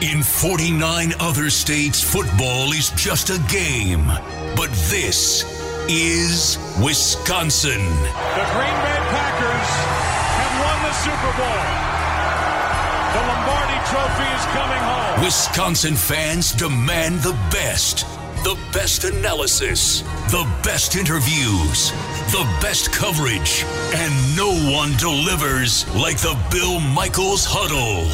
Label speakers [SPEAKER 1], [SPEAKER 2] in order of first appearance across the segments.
[SPEAKER 1] In 49 other states, football is just a game. But this is Wisconsin.
[SPEAKER 2] The Green Bay Packers have won the Super Bowl. The Lombardi Trophy is coming home.
[SPEAKER 1] Wisconsin fans demand the best. The best analysis, the best interviews, the best coverage, and no one delivers like the Bill Michaels Huddle.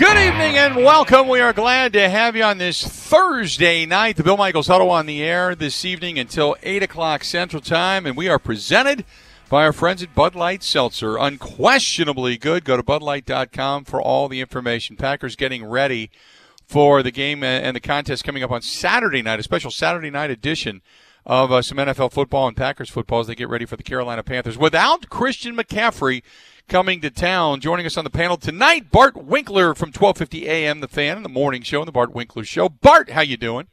[SPEAKER 3] Good evening and welcome. We are glad to have you on this Thursday night. The Bill Michaels Huddle on the air this evening until 8 o'clock Central Time, and we are presented by our friends at Bud Light Seltzer. Unquestionably good. Go to budlight.com for all the information. Packers getting ready for the game and the contest coming up on Saturday night, a special Saturday night edition of uh, some NFL football and Packers football as they get ready for the Carolina Panthers. Without Christian McCaffrey coming to town, joining us on the panel tonight, Bart Winkler from 1250 AM The Fan and the Morning Show and the Bart Winkler Show. Bart, how you doing?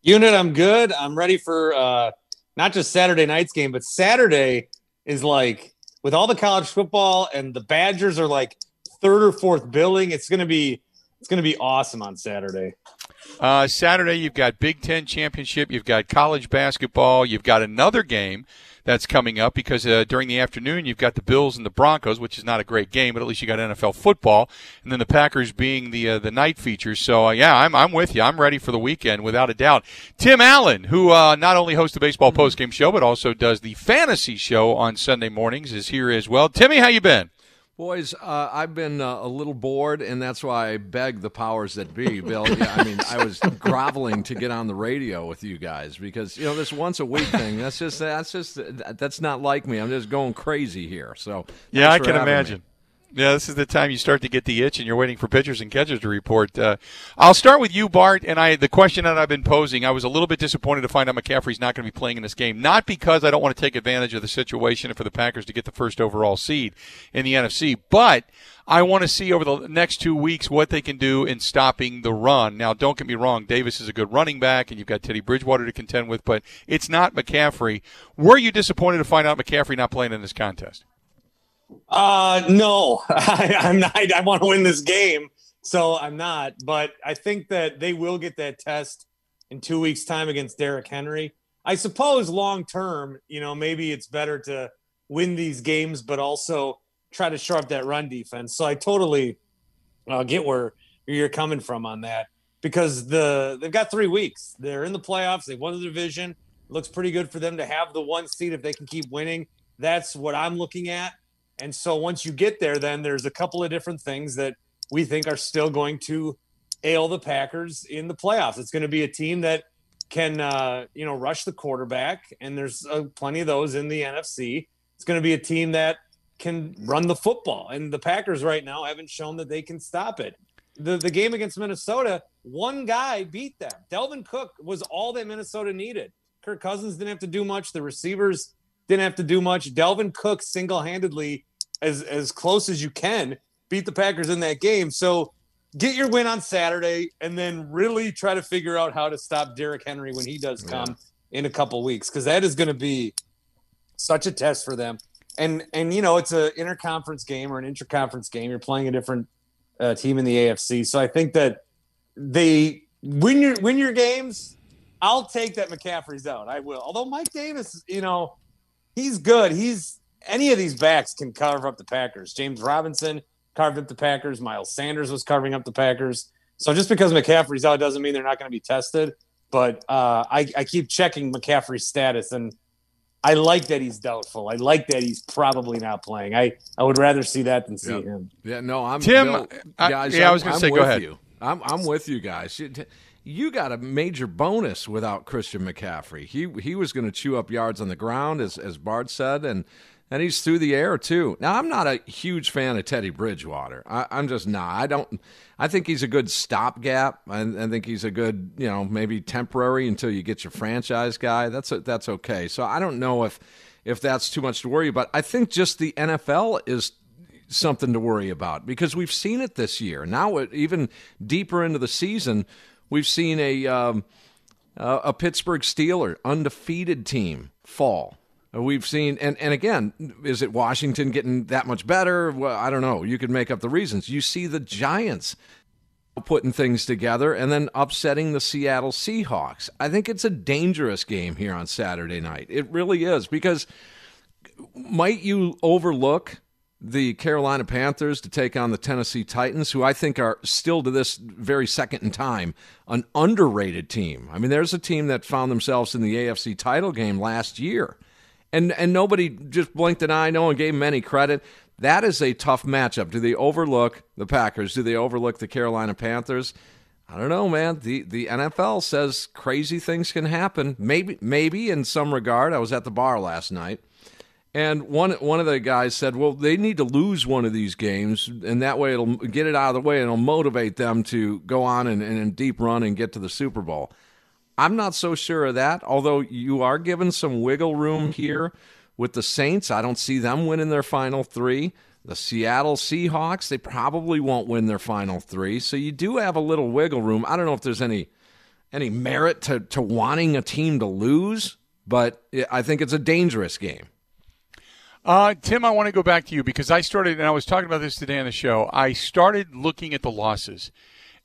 [SPEAKER 4] Unit, I'm good. I'm ready for uh, not just Saturday night's game, but Saturday is like with all the college football and the Badgers are like third or fourth billing. It's gonna be it's gonna be awesome on Saturday.
[SPEAKER 3] Uh, Saturday, you've got Big Ten championship, you've got college basketball, you've got another game that's coming up because uh, during the afternoon you've got the Bills and the Broncos, which is not a great game, but at least you got NFL football, and then the Packers being the uh, the night feature. So uh, yeah, I'm I'm with you. I'm ready for the weekend without a doubt. Tim Allen, who uh, not only hosts the baseball postgame show but also does the fantasy show on Sunday mornings, is here as well. Timmy, how you been?
[SPEAKER 5] Boys, uh, I've been uh, a little bored, and that's why I begged the powers that be, Bill. Yeah, I mean, I was groveling to get on the radio with you guys because you know this once a week thing. That's just that's just that's not like me. I'm just going crazy here. So
[SPEAKER 3] yeah, I can
[SPEAKER 5] imagine. me.
[SPEAKER 3] Yeah, this is the time you start to get the itch, and you're waiting for pitchers and catchers to report. Uh, I'll start with you, Bart. And I, the question that I've been posing, I was a little bit disappointed to find out McCaffrey's not going to be playing in this game. Not because I don't want to take advantage of the situation for the Packers to get the first overall seed in the NFC, but I want to see over the next two weeks what they can do in stopping the run. Now, don't get me wrong, Davis is a good running back, and you've got Teddy Bridgewater to contend with, but it's not McCaffrey. Were you disappointed to find out McCaffrey not playing in this contest?
[SPEAKER 4] Uh, no, I, I'm not. I want to win this game, so I'm not. But I think that they will get that test in two weeks' time against Derrick Henry. I suppose long term, you know, maybe it's better to win these games, but also try to shore up that run defense. So I totally uh, get where you're coming from on that because the they've got three weeks. They're in the playoffs. They won the division. It looks pretty good for them to have the one seed if they can keep winning. That's what I'm looking at. And so once you get there, then there's a couple of different things that we think are still going to ail the Packers in the playoffs. It's going to be a team that can, uh, you know, rush the quarterback, and there's uh, plenty of those in the NFC. It's going to be a team that can run the football, and the Packers right now haven't shown that they can stop it. The the game against Minnesota, one guy beat them. Dalvin Cook was all that Minnesota needed. Kirk Cousins didn't have to do much. The receivers didn't have to do much. Dalvin Cook single-handedly, as as close as you can, beat the Packers in that game. So get your win on Saturday, and then really try to figure out how to stop Derrick Henry when he does come in a couple weeks, because that is going to be such a test for them. And and you know it's a interconference game or an interconference game. You're playing a different uh, team in the AFC, so I think that they win your win your games. I'll take that McCaffrey's out. I will. Although Mike Davis, you know, he's good. He's any of these backs can cover up the Packers. James Robinson carved up the Packers. Miles Sanders was carving up the Packers. So just because McCaffrey's out doesn't mean they're not going to be tested. But uh, I, I keep checking McCaffrey's status, and I like that he's doubtful. I like that he's probably not playing. I, I would rather see that than see
[SPEAKER 5] yeah.
[SPEAKER 4] him.
[SPEAKER 5] Yeah, no, I'm
[SPEAKER 3] Tim.
[SPEAKER 5] Bill,
[SPEAKER 3] I, yeah,
[SPEAKER 5] I'm,
[SPEAKER 3] I was going to say,
[SPEAKER 5] with
[SPEAKER 3] go ahead.
[SPEAKER 5] You. I'm, I'm with you guys. You, got a major bonus without Christian McCaffrey. He he was going to chew up yards on the ground, as as Bart said, and and he's through the air too. Now I'm not a huge fan of Teddy Bridgewater. I, am just not. I don't. I think he's a good stopgap. I, I think he's a good, you know, maybe temporary until you get your franchise guy. That's a, that's okay. So I don't know if if that's too much to worry about. I think just the NFL is something to worry about because we've seen it this year. Now, even deeper into the season, we've seen a um, a Pittsburgh Steeler undefeated team fall. We've seen, and, and again, is it Washington getting that much better? Well, I don't know. You could make up the reasons. You see the Giants putting things together and then upsetting the Seattle Seahawks. I think it's a dangerous game here on Saturday night. It really is because might you overlook the Carolina Panthers to take on the Tennessee Titans, who I think are still to this very second in time an underrated team. I mean, there's a team that found themselves in the AFC title game last year and and nobody just blinked an eye, no one gave them any credit. That is a tough matchup. Do they overlook the Packers? Do they overlook the Carolina Panthers? I don't know, man. The the NFL says crazy things can happen. Maybe maybe in some regard. I was at the bar last night. And one one of the guys said, "Well, they need to lose one of these games, and that way it'll get it out of the way, and it'll motivate them to go on and, and, and deep run and get to the Super Bowl." I'm not so sure of that, although you are given some wiggle room mm-hmm. here with the Saints. I don't see them winning their final three. The Seattle Seahawks, they probably won't win their final three. So you do have a little wiggle room. I don't know if there's any any merit to, to wanting a team to lose, but I think it's a dangerous game.
[SPEAKER 3] Uh, Tim, I want to go back to you because I started, and I was talking about this today on the show. I started looking at the losses.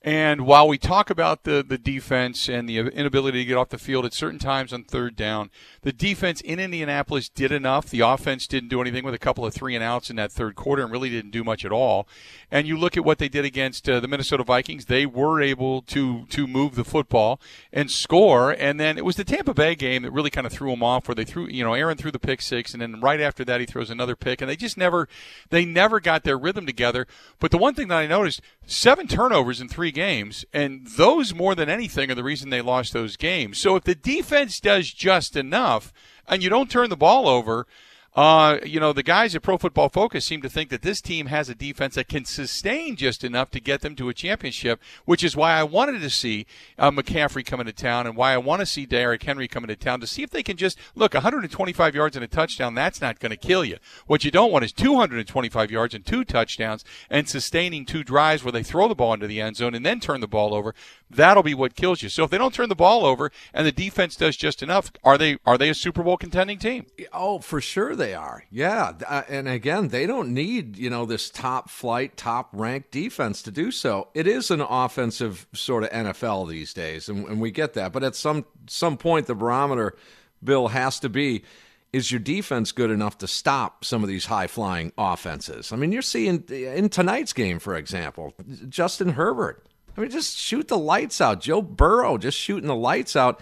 [SPEAKER 3] And while we talk about the, the defense and the inability to get off the field at certain times on third down, the defense in Indianapolis did enough. The offense didn't do anything with a couple of three and outs in that third quarter and really didn't do much at all. And you look at what they did against uh, the Minnesota Vikings, they were able to, to move the football and score. And then it was the Tampa Bay game that really kind of threw them off where they threw, you know, Aaron threw the pick six and then right after that he throws another pick and they just never, they never got their rhythm together. But the one thing that I noticed, seven turnovers in three games, and those more than anything are the reason they lost those games. So if the defense does just enough and you don't turn the ball over, uh, you know, the guys at Pro Football Focus seem to think that this team has a defense that can sustain just enough to get them to a championship, which is why I wanted to see uh, McCaffrey coming to town and why I want to see Derrick Henry coming to town to see if they can just look 125 yards and a touchdown. That's not going to kill you. What you don't want is 225 yards and two touchdowns and sustaining two drives where they throw the ball into the end zone and then turn the ball over. That'll be what kills you. So if they don't turn the ball over and the defense does just enough, are they are they a Super Bowl contending team?
[SPEAKER 5] Oh, for sure they are. Yeah, uh, and again, they don't need you know this top flight, top ranked defense to do so. It is an offensive sort of NFL these days, and, and we get that. But at some some point, the barometer, Bill, has to be is your defense good enough to stop some of these high flying offenses? I mean, you're seeing in tonight's game, for example, Justin Herbert. I mean, just shoot the lights out. Joe Burrow just shooting the lights out.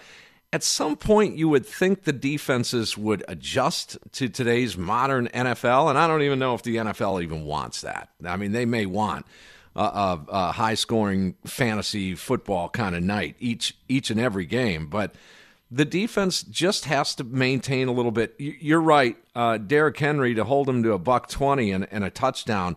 [SPEAKER 5] At some point, you would think the defenses would adjust to today's modern NFL, and I don't even know if the NFL even wants that. I mean, they may want a, a, a high-scoring fantasy football kind of night each each and every game, but the defense just has to maintain a little bit. You're right, uh, Derrick Henry to hold him to a buck twenty and, and a touchdown,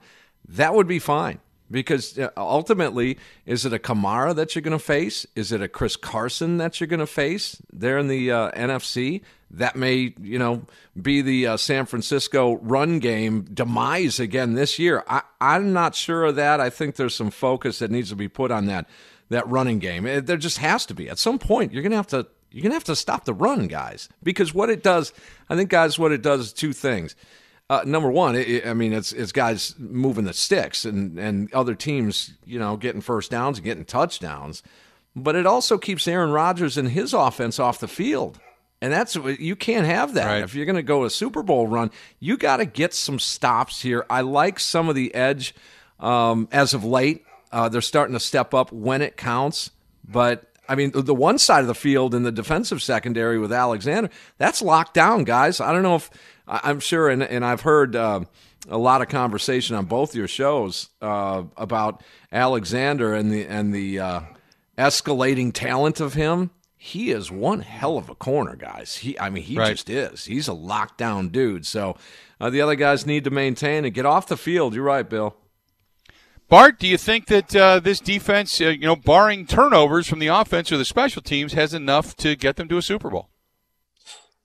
[SPEAKER 5] that would be fine. Because uh, ultimately, is it a Kamara that you're going to face? Is it a Chris Carson that you're going to face there in the uh, NFC? That may, you know, be the uh, San Francisco run game demise again this year. I, I'm not sure of that. I think there's some focus that needs to be put on that that running game. There just has to be. At some point, you're going to have to you're going to have to stop the run, guys, because what it does, I think, guys, what it does is two things. Uh, number one, it, I mean, it's it's guys moving the sticks and and other teams, you know, getting first downs and getting touchdowns, but it also keeps Aaron Rodgers and his offense off the field. And that's you can't have that.
[SPEAKER 3] Right.
[SPEAKER 5] If you're going to go a Super Bowl run, you got to get some stops here. I like some of the edge um, as of late. Uh, they're starting to step up when it counts. But I mean, the one side of the field in the defensive secondary with Alexander, that's locked down, guys. I don't know if I'm sure, and, and I've heard uh, a lot of conversation on both your shows uh, about Alexander and the and the uh, escalating talent of him. He is one hell of a corner, guys. He, I mean, he
[SPEAKER 3] Right.
[SPEAKER 5] just is. He's a lockdown dude. So uh, the other guys need to maintain and get off the field. You're right, Bill.
[SPEAKER 3] Bart, do you think that uh, this defense, uh, you know, barring turnovers from the offense or the special teams, has enough to get them to a Super Bowl?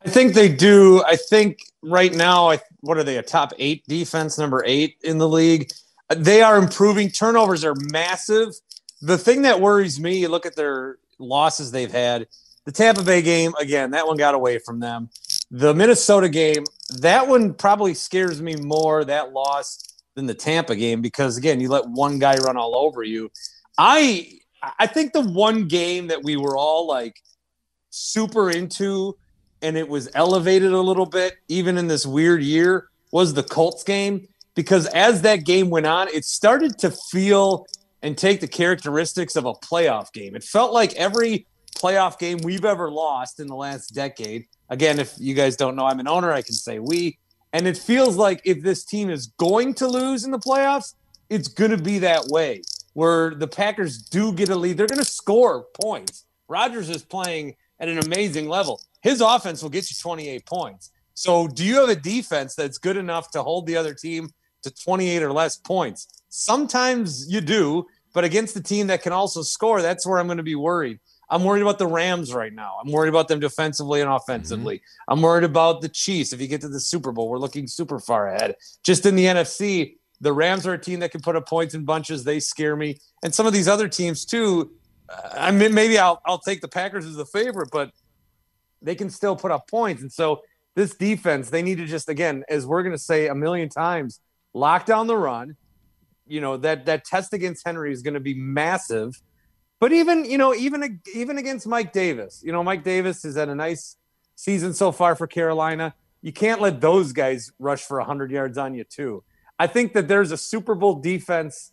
[SPEAKER 4] I think they do. I think right now, I, what are they? A top eight defense, number eight in the league. They are improving. Turnovers are massive. The thing that worries me, look at their losses they've had. The Tampa Bay game, again, that one got away from them. The Minnesota game, that one probably scares me more, that loss, than the Tampa game, because again, you let one guy run all over you. I I think the one game that we were all like super into and it was elevated a little bit, even in this weird year, was the Colts game. Because as that game went on, it started to feel and take the characteristics of a playoff game. It felt like every playoff game we've ever lost in the last decade. Again, if you guys don't know, I'm an owner, I can say we. And it feels like if this team is going to lose in the playoffs, it's going to be that way where the Packers do get a lead. They're going to score points. Rodgers is playing at an amazing level. His offense will get you 28 points. So, do you have a defense that's good enough to hold the other team to 28 or less points? Sometimes you do, but against the team that can also score, that's where I'm going to be worried. I'm worried about the Rams right now. I'm worried about them defensively and offensively. Mm-hmm. I'm worried about the Chiefs. If you get to the Super Bowl, we're looking super far ahead. Just in the NFC, the Rams are a team that can put up points in bunches. They scare me. And some of these other teams, too. I mean, maybe I'll, I'll take the Packers as the favorite, but they can still put up points. And so this defense, they need to just, again, as we're going to say a million times, lock down the run. You know, that, that test against Henry is going to be massive. But even, you know, even even against Mike Davis, you know, Mike Davis has had a nice season so far for Carolina. You can't let those guys rush for 100 yards on you, too. I think that there's a Super Bowl defense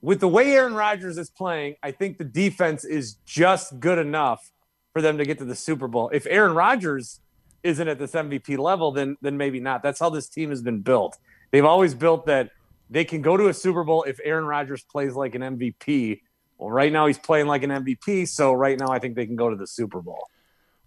[SPEAKER 4] with the way Aaron Rodgers is playing. I think the defense is just good enough for them to get to the Super Bowl. If Aaron Rodgers isn't at this MVP level, then then maybe not. That's how this team has been built. They've always built that they can go to a Super Bowl if Aaron Rodgers plays like an MVP. Well, right now he's playing like an MVP, so right now I think they can go to the Super Bowl.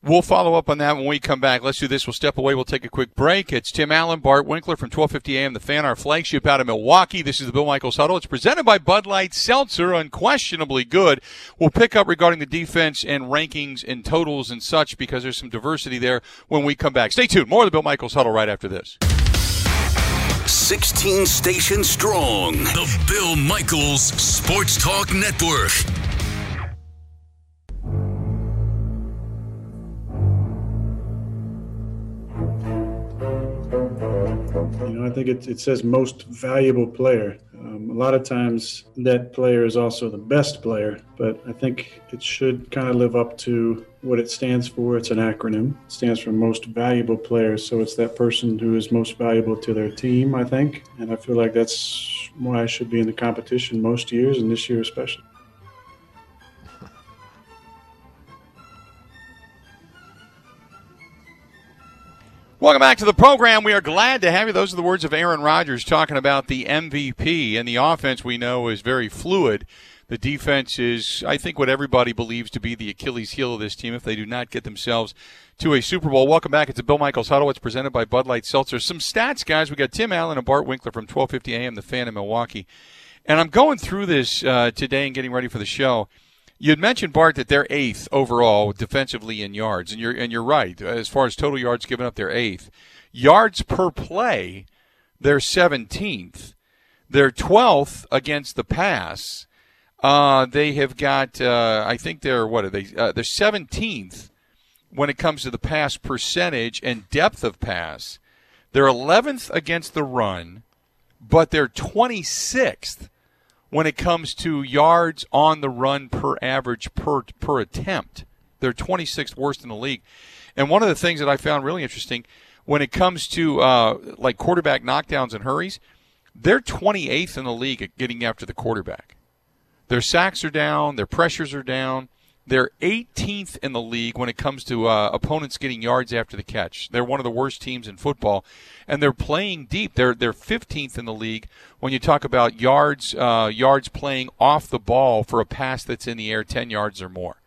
[SPEAKER 3] We'll follow up on that when we come back. Let's do this. We'll step away. We'll take a quick break. It's Tim Allen, Bart Winkler from 1250 AM, the fan, our flagship out of Milwaukee. This is the Bill Michaels Huddle. It's presented by Bud Light Seltzer, unquestionably good. We'll pick up regarding the defense and rankings and totals and such because there's some diversity there when we come back. Stay tuned. More of the Bill Michaels Huddle right after this.
[SPEAKER 1] 16 stations strong. The Bill Michaels Sports Talk Network.
[SPEAKER 6] Think it, it says most valuable player. Um, a lot of times that player is also the best player, but I think it should kind of live up to what it stands for. It's an acronym. It stands for most valuable player. So it's that person who is most valuable to their team, I think. And I feel like that's why I should be in the competition most years and this year especially.
[SPEAKER 3] Welcome back to the program. We are glad to have you. Those are the words of Aaron Rodgers talking about the MVP. And the offense we know is very fluid. The defense is, I think, what everybody believes to be the Achilles heel of this team if they do not get themselves to a Super Bowl. Welcome back. It's the Bill Michaels Huddle. It's presented by Bud Light Seltzer. Some stats, guys. We got Tim Allen and Bart Winkler from 1250 AM, the fan in Milwaukee. And I'm going through this uh, today and getting ready for the show. You had mentioned Bart that they're eighth overall defensively in yards, and you're and you're right as far as total yards given up. They're eighth. Yards per play, they're seventeenth. They're twelfth against the pass. Uh, they have got, uh, I think they're what are they? Uh, they're seventeenth when it comes to the pass percentage and depth of pass. They're eleventh against the run, but they're twenty sixth when it comes to yards on the run per average per per attempt. They're 26th worst in the league. And one of the things that I found really interesting when it comes to uh, like quarterback knockdowns and hurries, they're 28th in the league at getting after the quarterback. Their sacks are down, their pressures are down. They're 18th in the league when it comes to uh, opponents getting yards after the catch. They're one of the worst teams in football, and they're playing deep. They're they're 15th in the league when you talk about yards uh, yards playing off the ball for a pass that's in the air 10 yards or more.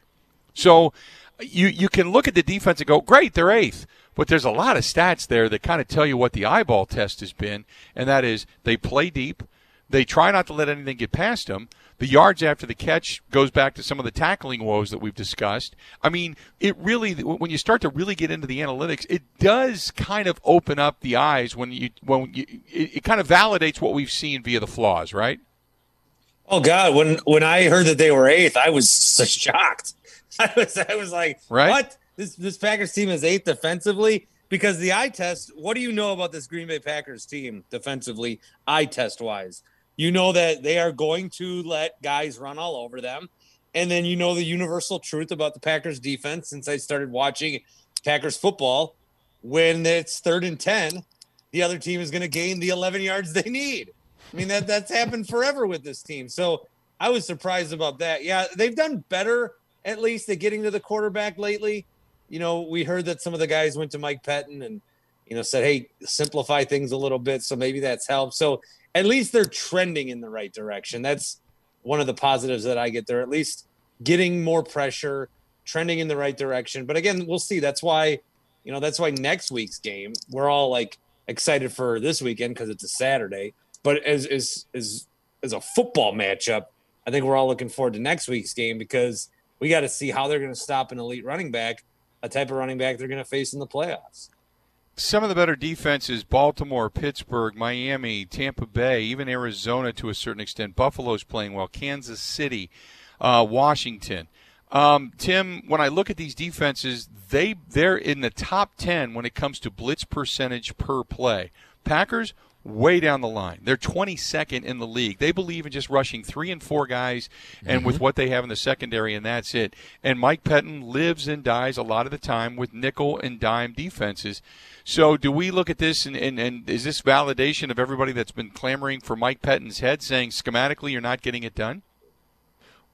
[SPEAKER 3] So you you can look at the defense and go, great, they're eighth. But there's a lot of stats there that kind of tell you what the eyeball test has been, and that is they play deep, they try not to let anything get past them. The yards after the catch goes back to some of the tackling woes that we've discussed. I mean, it really when you start to really get into the analytics, it does kind of open up the eyes when you when you, it, it kind of validates what we've seen via the flaws, right?
[SPEAKER 4] Oh God, when when I heard that they were eighth, I was so shocked. I was I was like,
[SPEAKER 3] right?
[SPEAKER 4] what? This this Packers team is eighth defensively because the eye test. What do you know about this Green Bay Packers team defensively, eye test wise? You know that they are going to let guys run all over them, and then you know the universal truth about the Packers defense. Since I started watching Packers football, when it's third and ten, the other team is going to gain the 11 yards they need. I mean that that's happened forever with this team. So I was surprised about that. Yeah, they've done better at least at getting to the quarterback lately. You know, we heard that some of the guys went to Mike Pettine and you know said, "Hey, simplify things a little bit." So maybe that's helped. So at least they're trending in the right direction. That's one of the positives that I get there. At least getting more pressure, trending in the right direction. But again, we'll see. That's why, you know, that's why next week's game we're all like excited for this weekend because it's a Saturday. But as as as as a football matchup, I think we're all looking forward to next week's game because we got to see how they're going to stop an elite running back, a type of running back they're going to face in the playoffs.
[SPEAKER 3] Some of the better defenses Baltimore, Pittsburgh, Miami, Tampa Bay, even Arizona to a certain extent. Buffalo's playing well, Kansas City, uh, Washington. Um, Tim, when I look at these defenses, they they're in the top ten when it comes to blitz percentage per play. Packers way down the line. They're 22nd in the league. They believe in just rushing three and four guys, and mm-hmm. with what they have in the secondary, and that's it. And Mike Pettine lives and dies a lot of the time with nickel and dime defenses. So, do we look at this and, and, and is this validation of everybody that's been clamoring for Mike Pettine's head, saying schematically you're not getting it done?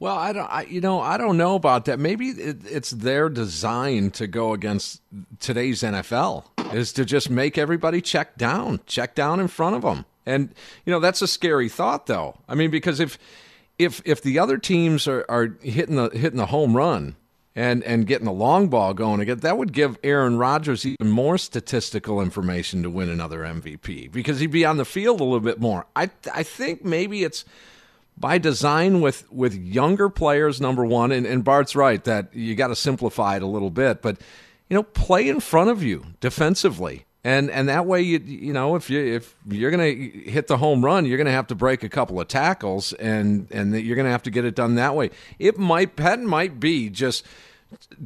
[SPEAKER 5] Well, I don't, I, you know, I don't know about that. Maybe it, it's their design to go against today's NFL is to just make everybody check down, check down in front of them, and you know that's a scary thought, though. I mean, because if if if the other teams are, are hitting the hitting the home run and and getting the long ball going again, that would give Aaron Rodgers even more statistical information to win another MVP because he'd be on the field a little bit more. I I think maybe it's by design with with younger players number one and, and bart's right that you got to simplify it a little bit but you know play in front of you defensively and and that way you you know if you if you're going to hit the home run you're going to have to break a couple of tackles and and you're going to have to get it done that way it might Pettine might be just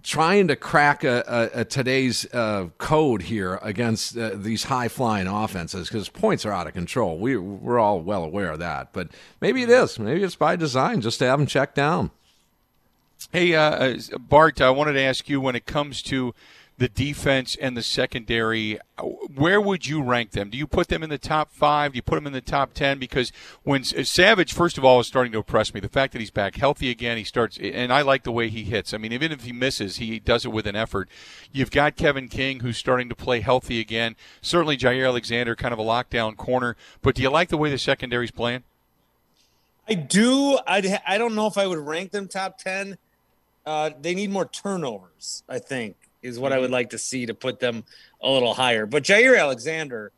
[SPEAKER 5] trying to crack a, a, a today's uh, code here against uh, these high flying offenses because points are out of control. We we're all well aware of that, but maybe it is. Maybe it's by design just to have them check down.
[SPEAKER 3] Hey, uh, uh Bart, I wanted to ask you when it comes to the defense and the secondary, where would you rank them? Do you put them in the top five? Do you put them in the top ten? Because when uh, Savage, first of all, is starting to impress me. The fact that he's back healthy again, he starts, and I like the way he hits. I mean, even if he misses, he does it with an effort. You've got Kevin King, who's starting to play healthy again. Certainly, Jaire Alexander, kind of a lockdown corner. But do you like the way the secondary's playing?
[SPEAKER 4] I do. I I don't know if I would rank them top ten. Uh, they need more turnovers. I think is what I would mm-hmm. like to see to put them a little higher. But Jaire Alexander,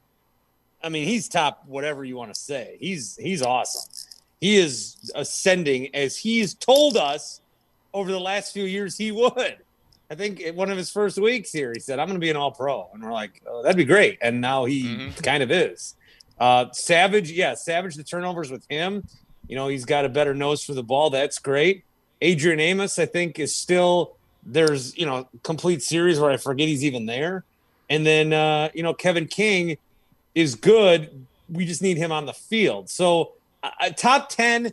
[SPEAKER 4] I mean, he's top whatever you want to say. He's he's awesome. He is ascending as he's told us over the last few years he would. I think one of his first weeks here, he said, "I'm going to be an All Pro," and we're like, oh, "That'd be great." And now he mm-hmm. kind of is. Uh, Savage, yeah, Savage. The turnovers with him, you know, he's got a better nose for the ball. That's great. Adrian Amos, I think, is still there's you know complete series where I forget he's even there, and then uh, you know Kevin King is good. We just need him on the field. So uh, top ten,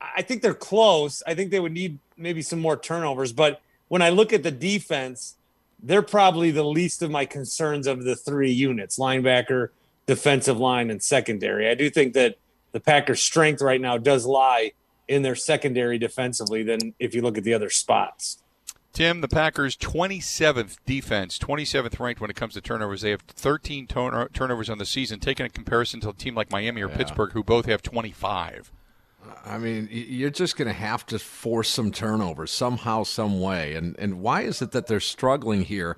[SPEAKER 4] I think they're close. I think they would need maybe some more turnovers. But when I look at the defense, they're probably the least of my concerns of the three units linebacker, defensive line, and secondary. I do think that the Packers' strength right now does lie in their secondary defensively than if you look at the other spots.
[SPEAKER 3] Tim, the Packers' 27th defense, 27th ranked when it comes to turnovers. They have 13 turn- turnovers on the season, taken a comparison to a team like Miami or yeah. Pittsburgh, who both have 25.
[SPEAKER 5] I mean, you're just going to have to force some turnovers somehow, some way. And and why is it that they're struggling here?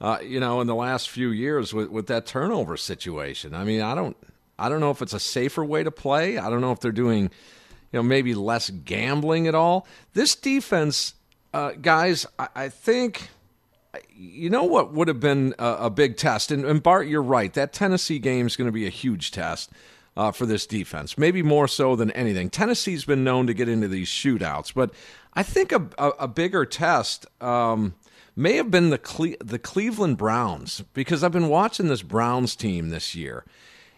[SPEAKER 5] Uh, you know, in the last few years with, with that turnover situation. I mean, I don't I don't know if it's a safer way to play. I don't know if they're doing, you know, maybe less gambling at all. This defense, uh, guys, I, I, think. You know what would have been a, a big test, and, and Bart, you're right. That Tennessee game is going to be a huge test uh, for this defense, maybe more so than anything. Tennessee's been known to get into these shootouts, but I think a, a, a bigger test um, may have been the Cle- the Cleveland Browns because I've been watching this Browns team this year,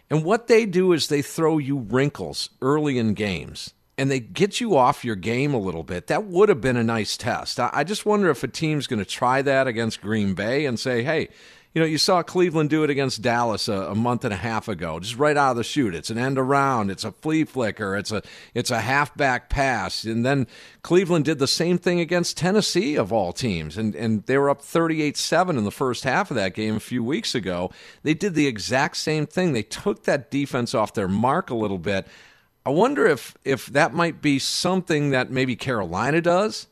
[SPEAKER 5] and what they do is they throw you wrinkles early in games. And they get you off your game a little bit. That would have been a nice test. I, I just wonder if a team's going to try that against Green Bay and say, hey, you know, you saw Cleveland do it against Dallas a, a, month and a half ago, just right out of the chute. It's an end around, it's a flea flicker, it's a it's a halfback pass, and then Cleveland did the same thing against Tennessee of all teams, and and they were up 38-7 in the first half of that game a few weeks ago. They did the exact same thing. They took that defense off their mark a little bit. I wonder if if that might be something that maybe Carolina does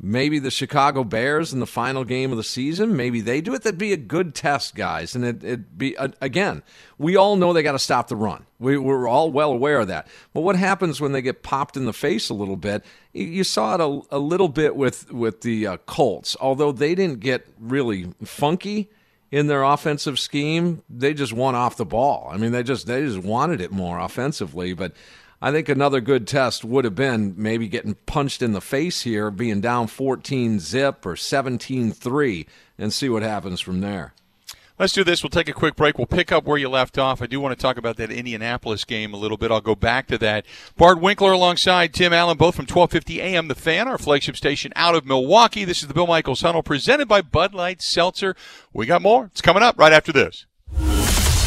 [SPEAKER 5] maybe the Chicago Bears in the final game of the season. Maybe they do it. That'd be a good test, guys. And it, would be, again, we all know they got to stop the run. We, we're all well aware of that. But what happens when they get popped in the face a little bit? You saw it a, a little bit with, with the uh, Colts. Although they didn't get really funky in their offensive scheme, they just won off the ball. I mean, they just they just wanted it more offensively, but I think another good test would have been maybe getting punched in the face here, being down 14 zip or 17 3, and see what happens from there.
[SPEAKER 3] Let's do this. We'll take a quick break. We'll pick up where you left off. I do want to talk about that Indianapolis game a little bit. I'll go back to that. Bart Winkler alongside Tim Allen, both from 1250 AM, The Fan, our flagship station out of Milwaukee. This is the Bill Michaels Tunnel presented by Bud Light Seltzer. We got more. It's coming up right after this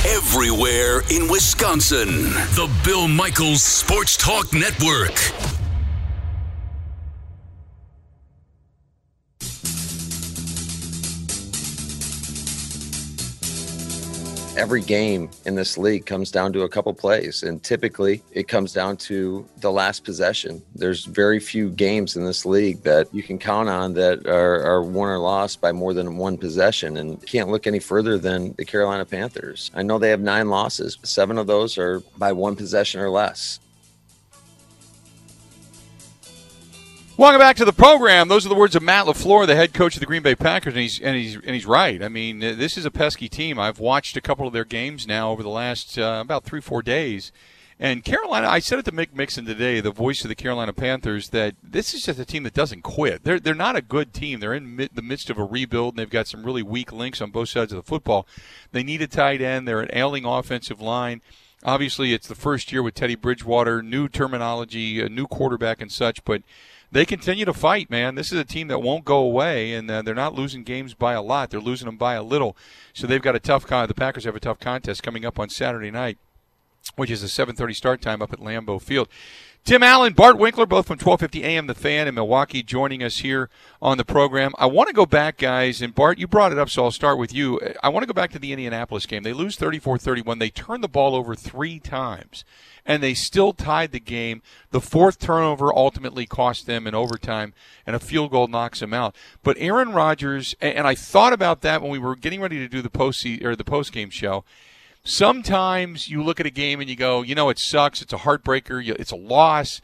[SPEAKER 1] everywhere in Wisconsin. The Bill Michaels Sports Talk Network.
[SPEAKER 7] Every game in this league comes down to a couple plays and typically it comes down to the last possession. There's very few games in this league that you can count on that are, are won or lost by more than one possession and can't look any further than the carolina panthers. I know they have nine losses seven of those are by one possession or less
[SPEAKER 3] Welcome back to the program. Those are the words of Matt LaFleur, the head coach of the Green Bay Packers, and he's and he's and he's right. I mean, this is a pesky team. I've watched a couple of their games now over the last uh, about three four days, and Carolina. I said it to Mick Mixon today, the voice of the Carolina Panthers, that this is just a team that doesn't quit. They're they're not a good team. They're in mid, the midst of a rebuild, and they've got some really weak links on both sides of the football. They need a tight end. They're an ailing offensive line. Obviously, it's the first year with Teddy Bridgewater, new terminology, a new quarterback, and such, but they continue to fight, man. This is a team that won't go away, and uh, they're not losing games by a lot. They're losing them by a little. So they've got a tough con. The Packers have a tough contest coming up on Saturday night, which is a 7:30 start time up at Lambeau Field. Tim Allen, Bart Winkler, both from 1250 AM The Fan in Milwaukee, joining us here on the program. I want to go back, guys, and Bart, you brought it up, so I'll start with you. I want to go back to the Indianapolis game. They lose 34-31. They turn the ball over three times and they still tied the game. The fourth turnover ultimately cost them in overtime, and a field goal knocks them out. But Aaron Rodgers, and I thought about that when we were getting ready to do the post or the post game show. Sometimes you look at a game and you go, you know, it sucks. It's a heartbreaker. It's a loss.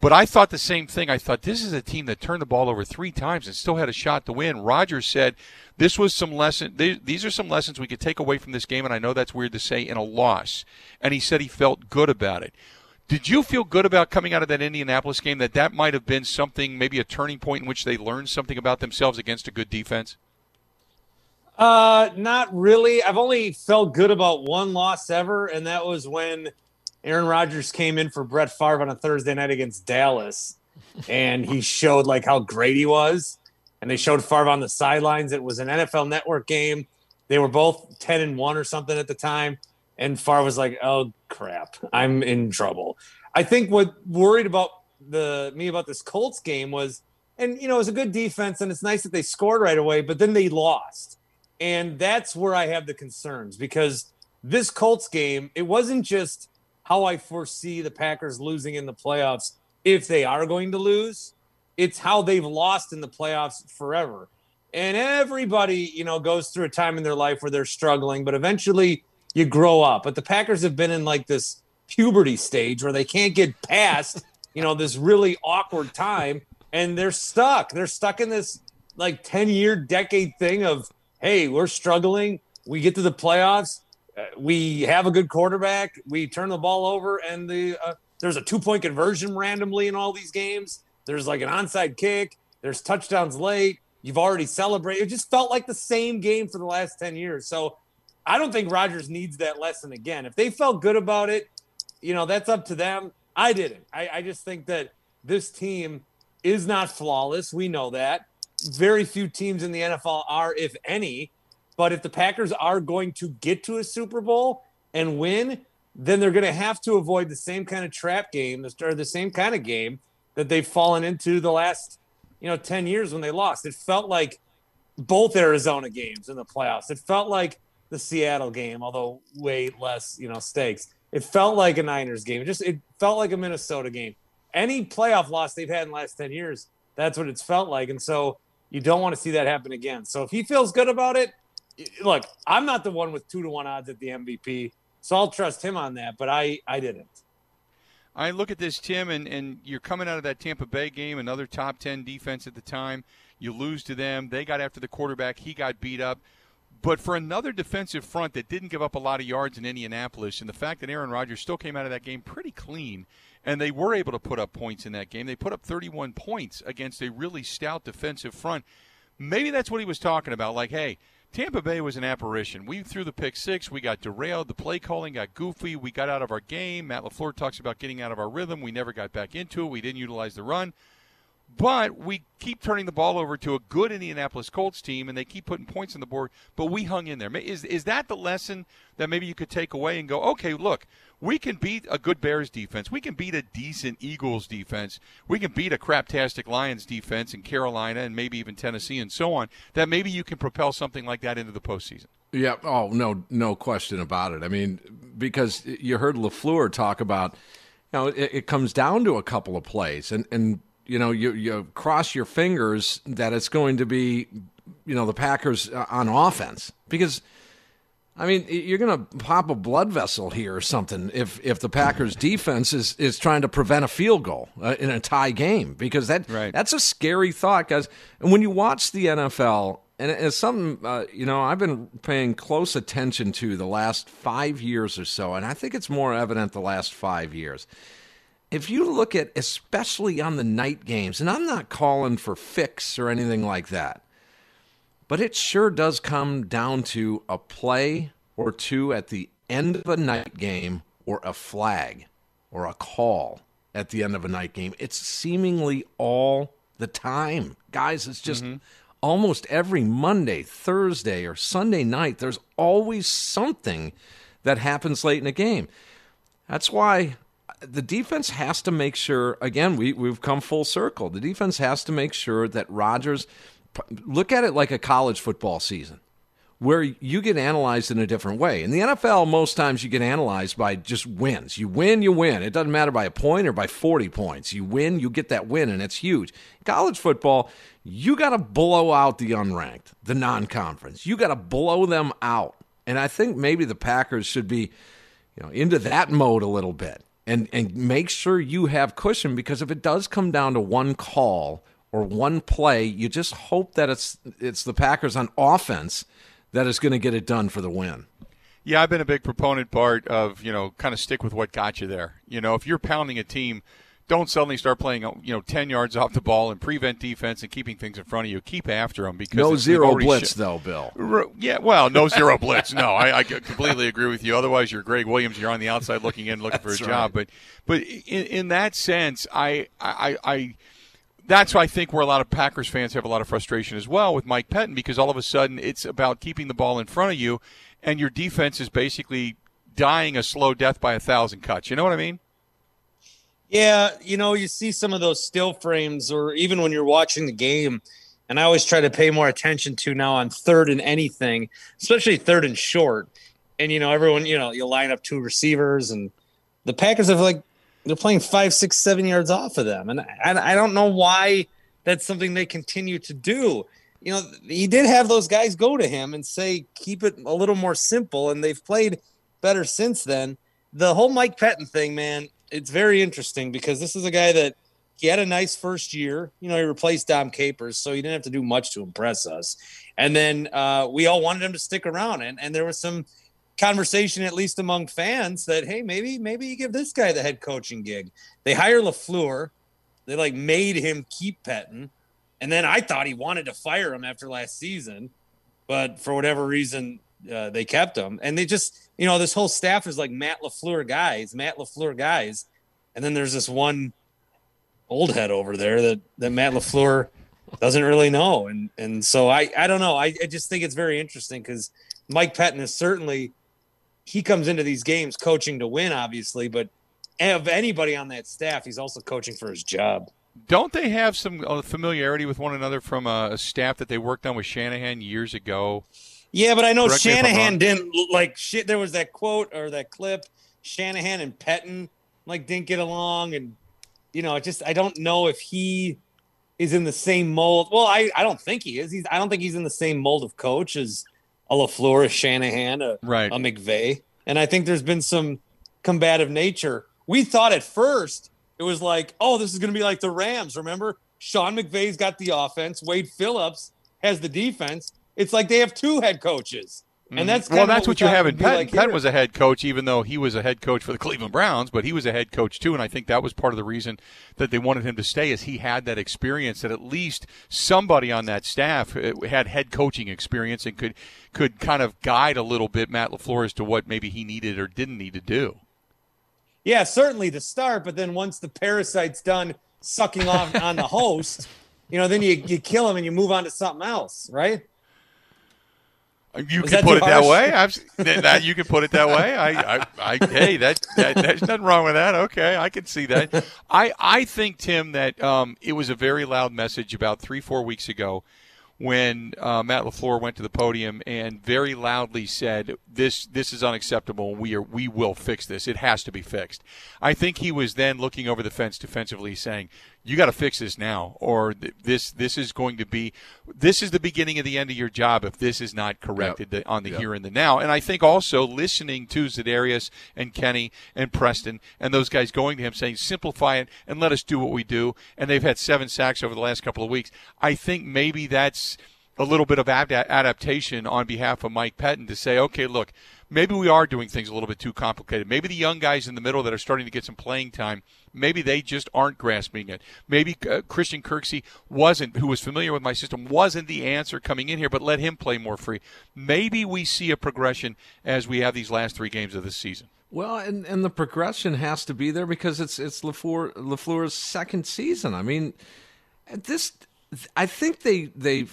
[SPEAKER 3] But I thought the same thing. I thought this is a team that turned the ball over three times and still had a shot to win. Rodgers said this was some lesson. These are some lessons we could take away from this game, and I know that's weird to say in a loss. And he said he felt good about it. Did you feel good about coming out of that Indianapolis game that that might have been something, maybe a turning point in which they learned something about themselves against a good defense?
[SPEAKER 4] Uh, not really. I've only felt good about one loss ever, and that was when Aaron Rodgers came in for Brett Favre on a Thursday night against Dallas, and he showed like how great he was. and they showed Favre on the sidelines. It was an NFL Network game. They were both ten and one or something at the time, and Favre was like, "Oh crap, I'm in trouble." I think what worried about the me about this Colts game was, and you know, it was a good defense, and it's nice that they scored right away, but then they lost, and that's where I have the concerns because this Colts game, it wasn't just how I foresee the Packers losing in the playoffs if they are going to lose. It's how they've lost in the playoffs forever. And everybody, you know, goes through a time in their life where they're struggling, but eventually you grow up. But the Packers have been in like this puberty stage where they can't get past, you know, this really awkward time and they're stuck. They're stuck in this like 10 year decade thing of, hey, we're struggling. We get to the playoffs uh, we have a good quarterback. We turn the ball over, and the uh, there's a two point conversion randomly in all these games. There's like an onside kick. There's touchdowns late. You've already celebrated. It just felt like the same game for the last ten years. So I don't think Rodgers needs that lesson again. If they felt good about it, you know that's up to them. I didn't. I, I just think that this team is not flawless. We know that. Very few teams in the NFL are, if any. But if the Packers are going to get to a Super Bowl and win, then they're going to have to avoid the same kind of trap game or the same kind of game that they've fallen into the last, you know, 10 years when they lost. It felt like both Arizona games in the playoffs. It felt like the Seattle game, although way less, you know, stakes. It felt like a Niners game. It just it felt like a Minnesota game. Any playoff loss they've had in the last 10 years, that's what it's felt like. And so you don't want to see that happen again. So if he feels good about it, look, I'm not the one with two to one odds at the MVP, so I'll trust him on that. But I, I didn't.
[SPEAKER 3] I look at this, Tim, and, and you're coming out of that Tampa Bay game, another top 10 defense at the time. You lose to them. They got after the quarterback. He got beat up. But for another defensive front that didn't give up a lot of yards in Indianapolis, and the fact that Aaron Rodgers still came out of that game pretty clean, and they were able to put up points in that game. They put up 31 points against a really stout defensive front. Maybe that's what he was talking about. Like, hey, Tampa Bay was an apparition. We threw the pick six. We got derailed. The play calling got goofy. We got out of our game. Matt LaFleur talks about getting out of our rhythm. We never got back into it. We didn't utilize the run. But we keep turning the ball over to a good Indianapolis Colts team, and they keep putting points on the board. But we hung in there. Is is that the lesson that maybe you could take away and go, okay, look, we can beat a good Bears defense. We can beat a decent Eagles defense. We can beat a craptastic Lions defense in Carolina and maybe even Tennessee and so on. That maybe you can propel something like that into the postseason.
[SPEAKER 5] Yeah. Oh no, no question about it. I mean, because you heard Lafleur talk about, you know, it, it comes down to a couple of plays, and and you know, you you cross your fingers that it's going to be, you know, the Packers uh, on offense because. I mean, you're going to pop a blood vessel here or something if if the Packers defense is, is trying to prevent a field goal uh, in a tie game because that right. that's a scary thought, guys. And when you watch the NFL, and it's something uh, you know I've been paying close attention to the last five years or so, and I think it's more evident the last five years if you look at especially on the night games, and I'm not calling for fix or anything like that, but it sure does come down to a play or two at the end of a night game or a flag or a call at the end of a night game. It's seemingly all the time. Guys, it's just mm-hmm. almost every Monday, Thursday, or Sunday night, there's always something that happens late in a game. That's why the defense has to make sure again we, we've come full circle the defense has to make sure that Rodgers look at it like a college football season where you get analyzed in a different way. In the NFL, most times you get analyzed by just wins. You win, you win. It doesn't matter by a point or by 40 points. You win, you get that win, and it's huge. College football, you got to blow out the unranked, the non conference. You got to blow them out. And I think maybe the Packers should be you know, into that mode a little bit and and make sure you have cushion because if it does come down to one call or one play, you just hope that it's it's the Packers on offense that is going to get it done for the win.
[SPEAKER 3] Yeah, I've been a big proponent part of, you know, kind of stick with what got you there. You know, if you're pounding a team don't suddenly start playing, uh, you know, ten yards off the ball and prevent defense and keeping things in front of you. Keep after them because
[SPEAKER 5] no zero blitz sh- though, Bill.
[SPEAKER 3] Yeah, well, no zero blitz. No, I, I, completely agree with you. Otherwise, you're Gregg Williams. You're on the outside looking in, looking for a job. But but in, in that sense, I I I that's why I think where a lot of Packers fans have a lot of frustration as well with Mike Pettine because all of a sudden it's about keeping the ball in front of you, and your defense is basically dying a slow death by a thousand cuts. You know what I mean?
[SPEAKER 4] Yeah, you know, you see some of those still frames, or even when you're watching the game, and I always try to pay more attention to now on third and anything, especially third and short. And you know, everyone, you know, you line up two receivers, and the Packers have like they're playing five, six, seven yards off of them, and I, I don't know why that's something they continue to do. You know, he did have those guys go to him and say, keep it a little more simple, and they've played better since then. The whole Mike Pettine thing, man, it's very interesting because this is a guy that he had a nice first year. You know, he replaced Dom Capers, so he didn't have to do much to impress us. And then uh, we all wanted him to stick around, and and there was some conversation, at least among fans, that hey, maybe maybe you give this guy the head coaching gig. They hire Lafleur, they like made him keep Pettine, and then I thought he wanted to fire him after last season, but for whatever reason, uh, they kept him, and they just you know this whole staff is like Matt Lafleur guys, Matt Lafleur guys, and then there's this one old head over there that that Matt Lafleur doesn't really know, and and so I I don't know. I, I just think it's very interesting because Mike Pettine is certainly he comes into these games coaching to win, obviously, but of anybody on that staff, he's also coaching for his job.
[SPEAKER 3] Don't they have some uh, familiarity with one another from a staff that they worked on with Shanahan years ago?
[SPEAKER 4] Yeah, but I know Correct Shanahan didn't like shit. There was that quote or that clip. Shanahan and Pettine like didn't get along, and you know, I just I don't know if he is in the same mold. Well, I, I don't think he is. He's I don't think he's in the same mold of coach as a Lafleur, a Shanahan, a,
[SPEAKER 3] right.
[SPEAKER 4] a McVay, and I think there's been some combative nature. We thought at first it was like, oh, this is going to be like the Rams. Remember, Sean McVay's got the offense, Wade Phillips has the defense. It's like they have two head coaches. And mm-hmm. that's
[SPEAKER 3] well, that's
[SPEAKER 4] what,
[SPEAKER 3] what you have in Penn.
[SPEAKER 4] Like
[SPEAKER 3] Penn was a head coach, even though he was a head coach for the Cleveland Browns, but he was a head coach too. And I think that was part of the reason that they wanted him to stay, is he had that experience that at least somebody on that staff uh, had head coaching experience and could could kind of guide a little bit Matt Lafleur as to what maybe he needed or didn't need to do.
[SPEAKER 4] Yeah, certainly to start, but then once the parasite's done sucking off on the host, you know, then you you kill him and you move on to something else, right?
[SPEAKER 3] You can put it harsh? that way. I've, that you can put it that way. I, I, I hey, that, that, there's nothing wrong with that. Okay, I can see that. I, I think Tim that um, it was a very loud message about three, four weeks ago when uh, Matt Lafleur went to the podium and very loudly said, "This this is unacceptable. We are we will fix this. It has to be fixed." I think he was then looking over the fence defensively, saying, "You got to fix this now, or th- this this is going to be this is the beginning of the end of your job if this is not corrected yep. on the yep. here and the now." And I think also listening to Za'Darius and Kenny and Preston and those guys going to him saying, "Simplify it and let us do what we do." And they've had seven sacks over the last couple of weeks. I think maybe that's a little bit of ad- adaptation on behalf of Mike Pettine to say, okay, look, maybe we are doing things a little bit too complicated. Maybe the young guys in the middle that are starting to get some playing time, maybe they just aren't grasping it. Maybe uh, Christian Kirksey wasn't, who was familiar with my system, wasn't the answer coming in here, but let him play more free. Maybe we see a progression as we have these last three games of this season.
[SPEAKER 5] Well, and, and the progression has to be there because it's it's Lafleur, Lafleur's second season. I mean, this I think they they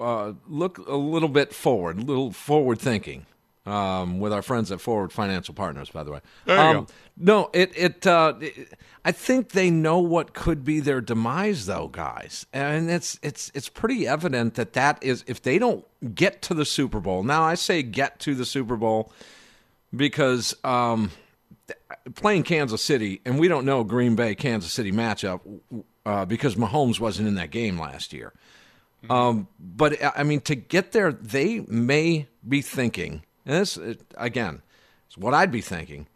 [SPEAKER 5] uh, look a little bit forward, a little forward thinking. Um, with our friends at Forward Financial Partners, by the way.
[SPEAKER 3] There you um, go.
[SPEAKER 5] No, it it, uh, it, I think they know what could be their demise, though, guys, and it's it's it's pretty evident that that is if they don't get to the Super Bowl. Now, I say get to the Super Bowl because um, playing Kansas City, and we don't know Green Bay Kansas City matchup uh, because Mahomes wasn't in that game last year. Mm-hmm. Um, but I mean, to get there, they may be thinking, and this again, is what I'd be thinking.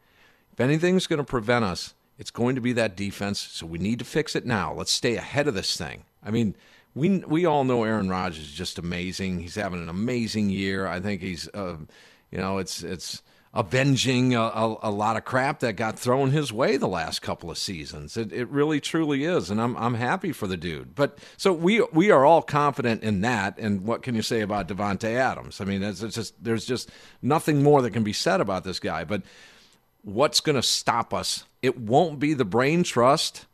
[SPEAKER 5] If anything's going to prevent us, it's going to be that defense. So we need to fix it now. Let's stay ahead of this thing. I mean, we we all know Aaron Rodgers is just amazing. He's having an amazing year. I think he's, uh, you know, it's it's avenging a, a, a, lot of crap that got thrown his way the last couple of seasons. It, it really truly is, and I'm I'm happy for the dude. But so we we are all confident in that. And what can you say about Davante Adams? I mean, it's, it's just there's just nothing more that can be said about this guy. But what's going to stop us? It won't be the brain trust.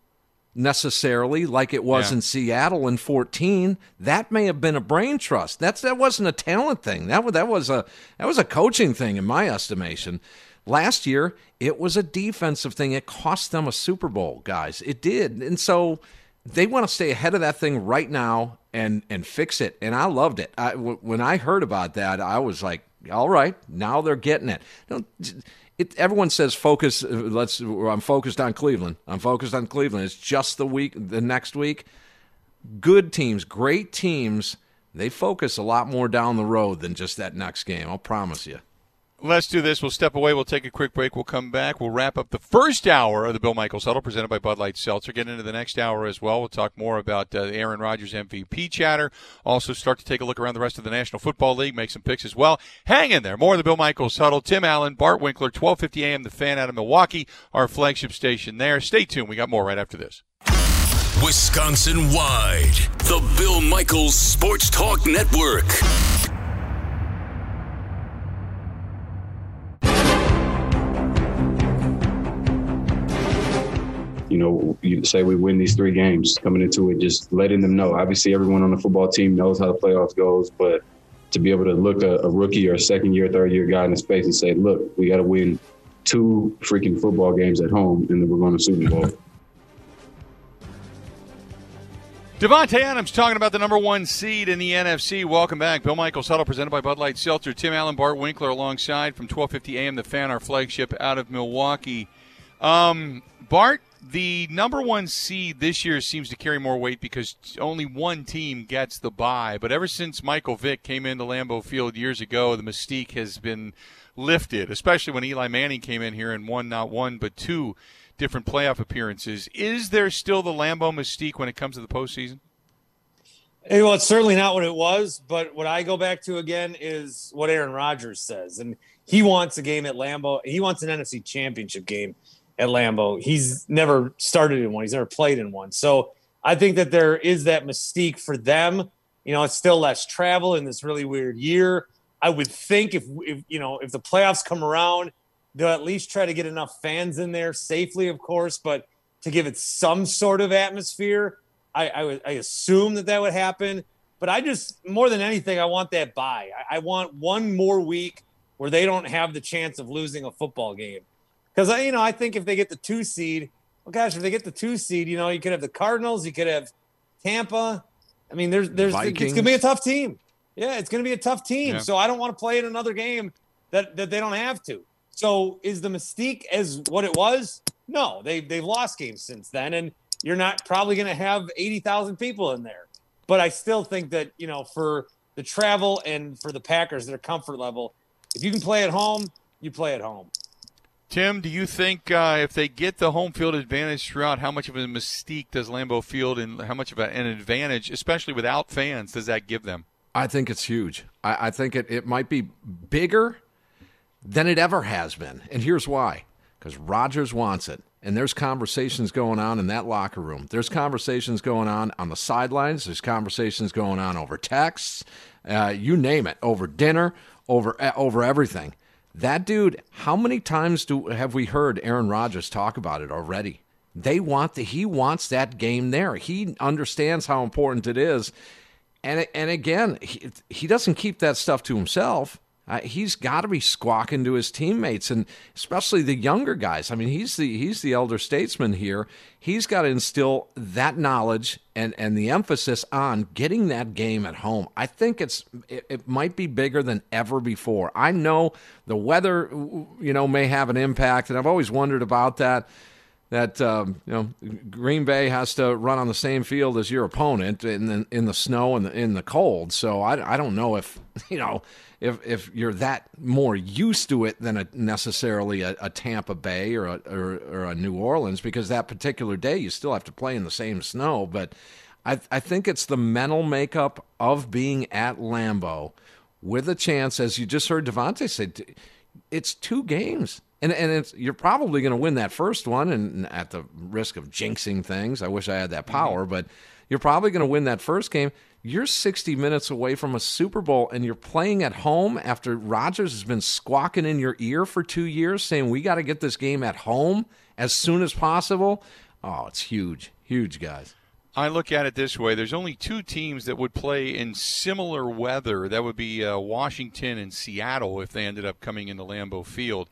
[SPEAKER 5] Necessarily like it was
[SPEAKER 3] Yeah.
[SPEAKER 5] in Seattle in 14. That may have been a brain trust. That's that wasn't a talent thing. That was that was a that was a coaching thing in my estimation. Last year, it was a defensive thing. It cost them a Super Bowl, guys. It did. And so they want to stay ahead of that thing right now and and fix it. And I loved it. I, w- when I heard about that, I was like, all right, now they're getting it. Don't, it everyone says focus. uh, Let's. I'm focused on Cleveland. I'm focused on Cleveland. It's just the week, the next week. Good teams, great teams. They focus a lot more down the road than just that next game. I'll promise you.
[SPEAKER 3] Let's do this. We'll step away. We'll take a quick break. We'll come back. We'll wrap up the first hour of the Bill Michaels Huddle presented by Bud Light Seltzer. Get into the next hour as well. We'll talk more about uh, Aaron Rodgers MVP chatter. Also start to take a look around the rest of the National Football League, make some picks as well. Hang in there. More of the Bill Michaels Huddle. Tim Allen, Bart Winkler, 1250 AM, the fan out of Milwaukee, our flagship station there. Stay tuned. We got more right after this.
[SPEAKER 1] Wisconsin wide, the Bill Michaels Sports Talk Network.
[SPEAKER 8] You know, you say we win these three games coming into it, just letting them know. Obviously, everyone on the football team knows how the playoffs goes, but to be able to look a, a rookie or a second year, third year guy in the face and say, look, we got to win two freaking football games at home, and then we're going to Super Bowl.
[SPEAKER 3] Davante Adams talking about the number one seed in the NFC. Welcome back. Bill Michaels Huddle presented by Bud Light Seltzer. Tim Allen, Bart Winkler alongside from 1250 AM, the fan, our flagship out of Milwaukee. Um, Bart, the number one seed this year seems to carry more weight because only one team gets the bye. But ever since Michael Vick came into Lambeau Field years ago, the mystique has been lifted, especially when Eli Manning came in here and won not one but two different playoff appearances. Is there still the Lambeau mystique when it comes to the postseason?
[SPEAKER 4] Hey, well, it's certainly not what it was, but what I go back to again is what Aaron Rodgers says. And he wants a game at Lambeau. He wants an NFC championship game at Lambeau. He's never started in one, he's never played in one. So I think that there is that mystique for them. You know, it's still less travel in this really weird year. I would think if, if you know, if the playoffs come around, they'll at least try to get enough fans in there safely, of course, but to give it some sort of atmosphere. I, I, I assume that that would happen, but I just more than anything, I want that bye. I, I want one more week where they don't have the chance of losing a football game, because I, you know, I think if they get the two seed, well, gosh, if they get the two seed, you know, you could have the Cardinals, you could have Tampa. I mean, there's, there's, it's
[SPEAKER 5] Vikings.
[SPEAKER 4] gonna be a tough team. Yeah, it's gonna be a tough team.
[SPEAKER 3] Yeah.
[SPEAKER 4] So I don't want to play in another game that that they don't have to. So is the mystique as what it was? No, they they've lost games since then, and you're not probably going to have eighty thousand people in there. But I still think that you know for the travel and for the Packers, their comfort level, if you can play at home, you play at home.
[SPEAKER 3] Tim, do you think uh, if they get the home field advantage throughout, how much of a mystique does Lambeau Field and how much of an advantage, especially without fans, does that give them?
[SPEAKER 5] I think it's huge. I, I think it, it might be bigger than it ever has been. And here's why because Rodgers wants it. And there's conversations going on in that locker room. There's conversations going on on the sidelines. There's conversations going on over texts, uh, you name it, over dinner, over uh, over everything. That dude, how many times do have we heard Aaron Rodgers talk about it already? They want the he wants that game there. He understands how important it is. And and again, he, he doesn't keep that stuff to himself. Uh, he's got to be squawking to his teammates, and especially the younger guys. I mean, he's the he's the elder statesman here. He's got to instill that knowledge and and the emphasis on getting that game at home. I think it's it, it might be bigger than ever before. I know the weather, you know, may have an impact, and I've always wondered about that that um, you know Green Bay has to run on the same field as your opponent in the, in the snow and the, in the cold. So I, I don't know if you know if if you're that more used to it than a, necessarily a, a Tampa Bay or a, or, or a New Orleans because that particular day you still have to play in the same snow. But I I think it's the mental makeup of being at Lambeau with a chance, as you just heard Davante say, it's two games. And, and it's, you're probably going to win that first one, and at the risk of jinxing things, I wish I had that power, mm-hmm. but you're probably going to win that first game. You're 60 minutes away from a Super Bowl, and you're playing at home after Rodgers has been squawking in your ear for two years, saying we got to get this game at home as soon as possible. Oh, it's huge, huge guys.
[SPEAKER 3] I look at it this way: there's only two teams that would play in similar weather. That would be uh, Washington and Seattle if they ended up coming into Lambeau Field.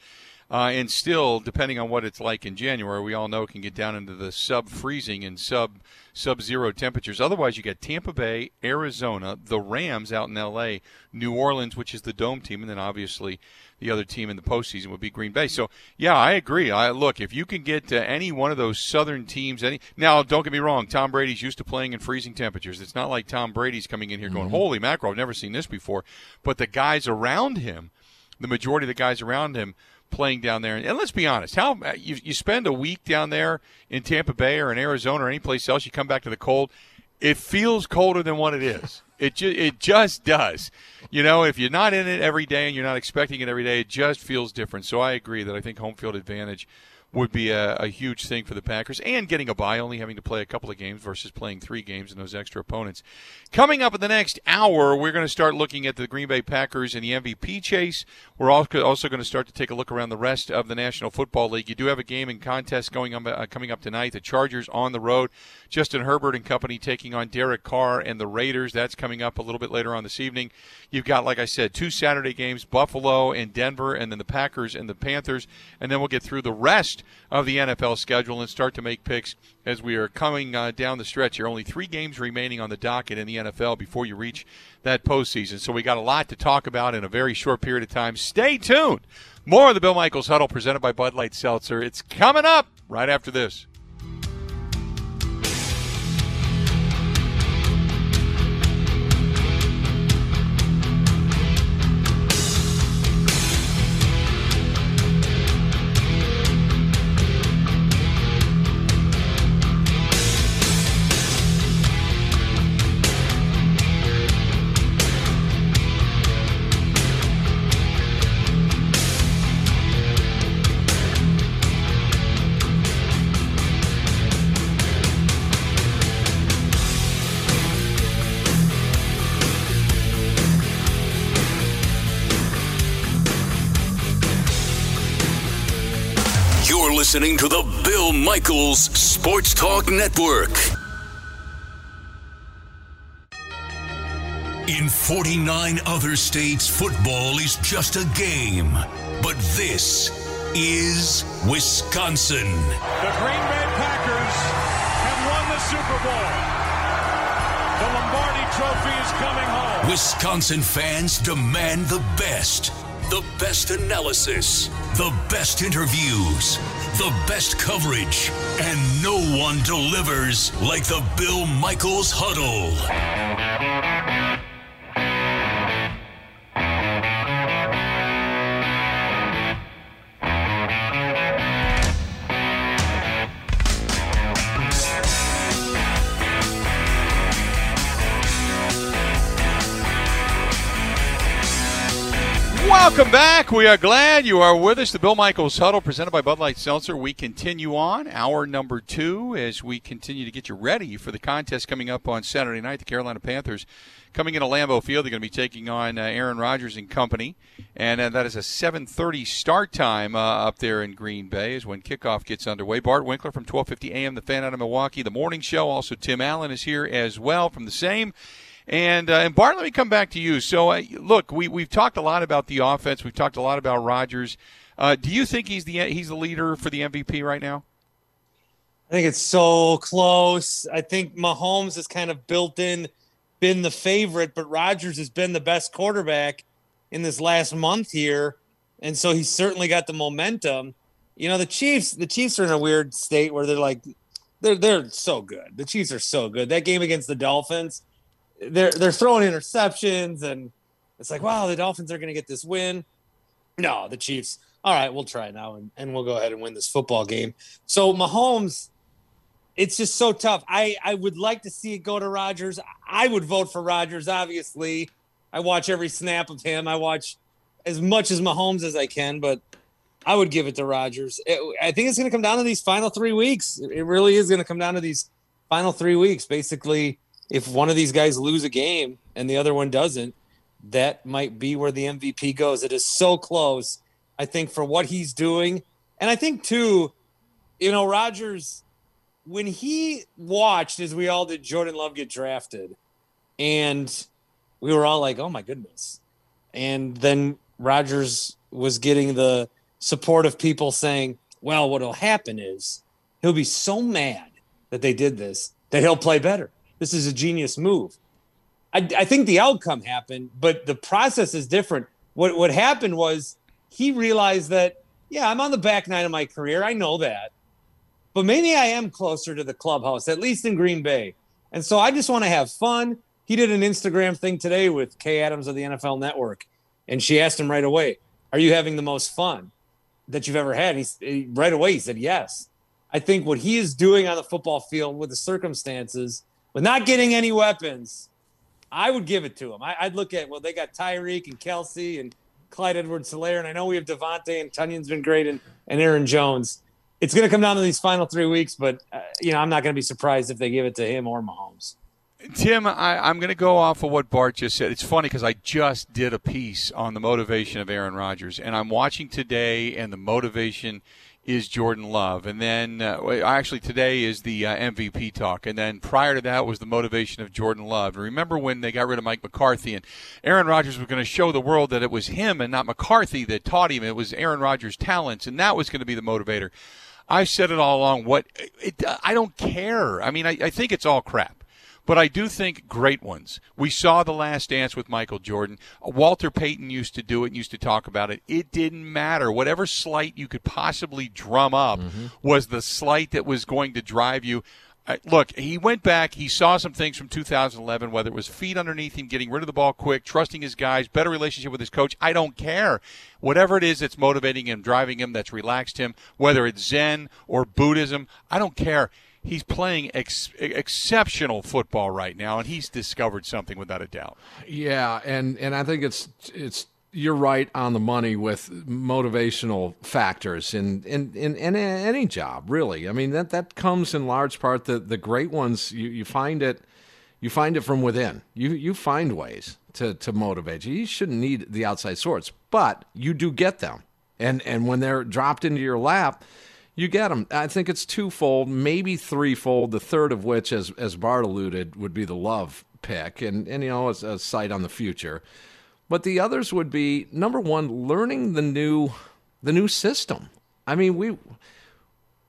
[SPEAKER 3] Uh, and still, depending on what it's like in January, we all know it can get down into the sub freezing and sub sub zero temperatures. Otherwise, you get Tampa Bay, Arizona, the Rams out in L.A., New Orleans, which is the dome team, and then obviously the other team in the postseason would be Green Bay. So, yeah, I agree. I look if you can get to any one of those southern teams. Any now, don't get me wrong. Tom Brady's used to playing in freezing temperatures. It's not like Tom Brady's coming in here going,
[SPEAKER 5] Mm-hmm.
[SPEAKER 3] "Holy mackerel, I've never seen this before." But the guys around him, the majority of the guys around him playing down there. And let's be honest, how uh, you, you spend a week down there in Tampa Bay or in Arizona or any place else, you come back to the cold, it feels colder than what it is. It ju- it just does. You know, if you're not in it every day and you're not expecting it every day, it just feels different. So I agree that I think home field advantage would be a, a huge thing for the Packers and getting a bye, only having to play a couple of games versus playing three games and those extra opponents. Coming up in the next hour, we're going to start looking at the Green Bay Packers and the MVP chase. We're also going to start to take a look around the rest of the National Football League. You do have a game and contest going on uh, coming up tonight. The Chargers on the road, Justin Herbert and company taking on Derek Carr and the Raiders. That's coming up a little bit later on this evening. You've got, like I said, two Saturday games: Buffalo and Denver, and then the Packers and the Panthers. And then we'll get through the rest of the NFL schedule and start to make picks as we are coming uh, down the stretch here. Only three games remaining on the docket in the NFL before you reach that postseason. So we got a lot to talk about in a very short period of time. Stay tuned. More of the Bill Michaels Huddle presented by Bud Light Seltzer. It's coming up right after this.
[SPEAKER 1] Listening to the Bill Michaels Sports Talk Network. In 49 other states, football is just a game. But this is Wisconsin.
[SPEAKER 2] The Green Bay Packers have won the Super Bowl. The Lombardi Trophy is coming home.
[SPEAKER 1] Wisconsin fans demand the best. The best analysis, the best interviews, the best coverage, and no one delivers like the Bill Michaels Huddle.
[SPEAKER 3] Welcome back. We are glad you are with us. The Bill Michaels Huddle presented by Bud Light Seltzer. We continue on hour number two as we continue to get you ready for the contest coming up on Saturday night. The Carolina Panthers coming into Lambeau Field. They're going to be taking on uh, Aaron Rodgers and company, and uh, that is a 7:30 start time uh, up there in Green Bay. Is when kickoff gets underway. Bart Winkler from 1250 AM The Fan out of Milwaukee. The morning show. Also Tim Allen is here as well from the same. And uh, and Bart, let me come back to you. So uh, look, we we've talked a lot about the offense. We've talked a lot about Rodgers. Uh, do you think he's the he's the leader for the MVP right now?
[SPEAKER 4] I think it's so close. I think Mahomes has kind of built in, been the favorite, but Rodgers has been the best quarterback in this last month here, and so he's certainly got the momentum. You know, the Chiefs, the Chiefs are in a weird state where they're like, they're they're so good. The Chiefs are so good. That game against the Dolphins, they're they're throwing interceptions, and it's like, wow, the Dolphins are going to get this win. No, the Chiefs. All right, we'll try now, and, and we'll go ahead and win this football game. So Mahomes, it's just so tough. I I would like to see it go to Rodgers. I would vote for Rodgers. Obviously, I watch every snap of him. I watch as much as Mahomes as I can, but I would give it to Rodgers. It, I think it's going to come down to these final three weeks. It really is going to come down to these final three weeks. Basically, if one of these guys lose a game and the other one doesn't, that might be where the MVP goes. It is so close. I think for what he's doing, and I think too, you know, Rodgers. when he watched, as we all did, Jordan Love get drafted, and we were all like, "Oh my goodness!" And then Rodgers was getting the support of people saying, "Well, what'll happen is he'll be so mad that they did this that he'll play better. This is a genius move." I, I think the outcome happened, but the process is different. What what happened was he realized that, yeah, I'm on the back nine of my career. I know that but maybe I am closer to the clubhouse, at least in Green Bay. And so I just want to have fun. He did an Instagram thing today with Kay Adams of the NFL Network, and she asked him right away, "Are you having the most fun that you've ever had?" He's he, right away he said yes. I think what he is doing on the football field with the circumstances, with not getting any weapons, I would give it to him. I, would look at well, they got Tyreek and Kelce and Clyde Edwards-Helaire, and I know we have Davante and Tonyan's been great, and, and Aaron Jones it's going to come down to these final three weeks, but uh, you know I'm not going to be surprised if they give it to him or Mahomes.
[SPEAKER 3] Tim, I, am going to go off of what Bart just said. It's funny because I just did a piece on the motivation of Aaron Rodgers, and I'm watching today, and the motivation is Jordan Love. And then, uh, actually, today is the uh, MVP talk. And then prior to that was the motivation of Jordan Love. Remember when they got rid of Mike McCarthy and Aaron Rodgers was going to show the world that it was him and not McCarthy that taught him. It was Aaron Rodgers' talents, and that was going to be the motivator. I've said it all along. What it, I don't care. I mean, I, I think it's all crap. But I do think great ones. We saw The Last Dance with Michael Jordan. Walter Payton used to do it and used to talk about it. It didn't matter. Whatever slight you could possibly drum up mm-hmm. was the slight that was going to drive you look, he went back. He saw some things from 2011, whether it was feet underneath him, getting rid of the ball quick, trusting his guys, better relationship with his coach. I don't care. Whatever it is that's motivating him, driving him, that's relaxed him, whether it's Zen or Buddhism, I don't care. He's playing ex- exceptional football right now, and he's discovered something without a doubt.
[SPEAKER 5] Yeah, and and I think it's it's you're right on the money with motivational factors in, in, in, in, any job, really. I mean, that, that comes in large part, the, the great ones, you, you find it you find it from within. You, you find ways to, to motivate you. You shouldn't need the outside sorts, but you do get them. And, and when they're dropped into your lap, you get them. I think it's twofold, maybe threefold, the third of which, as, as Bart alluded, would be the love pick and, and you know, it's a sight on the future. But the others would be number one, learning the new the new system. I mean, we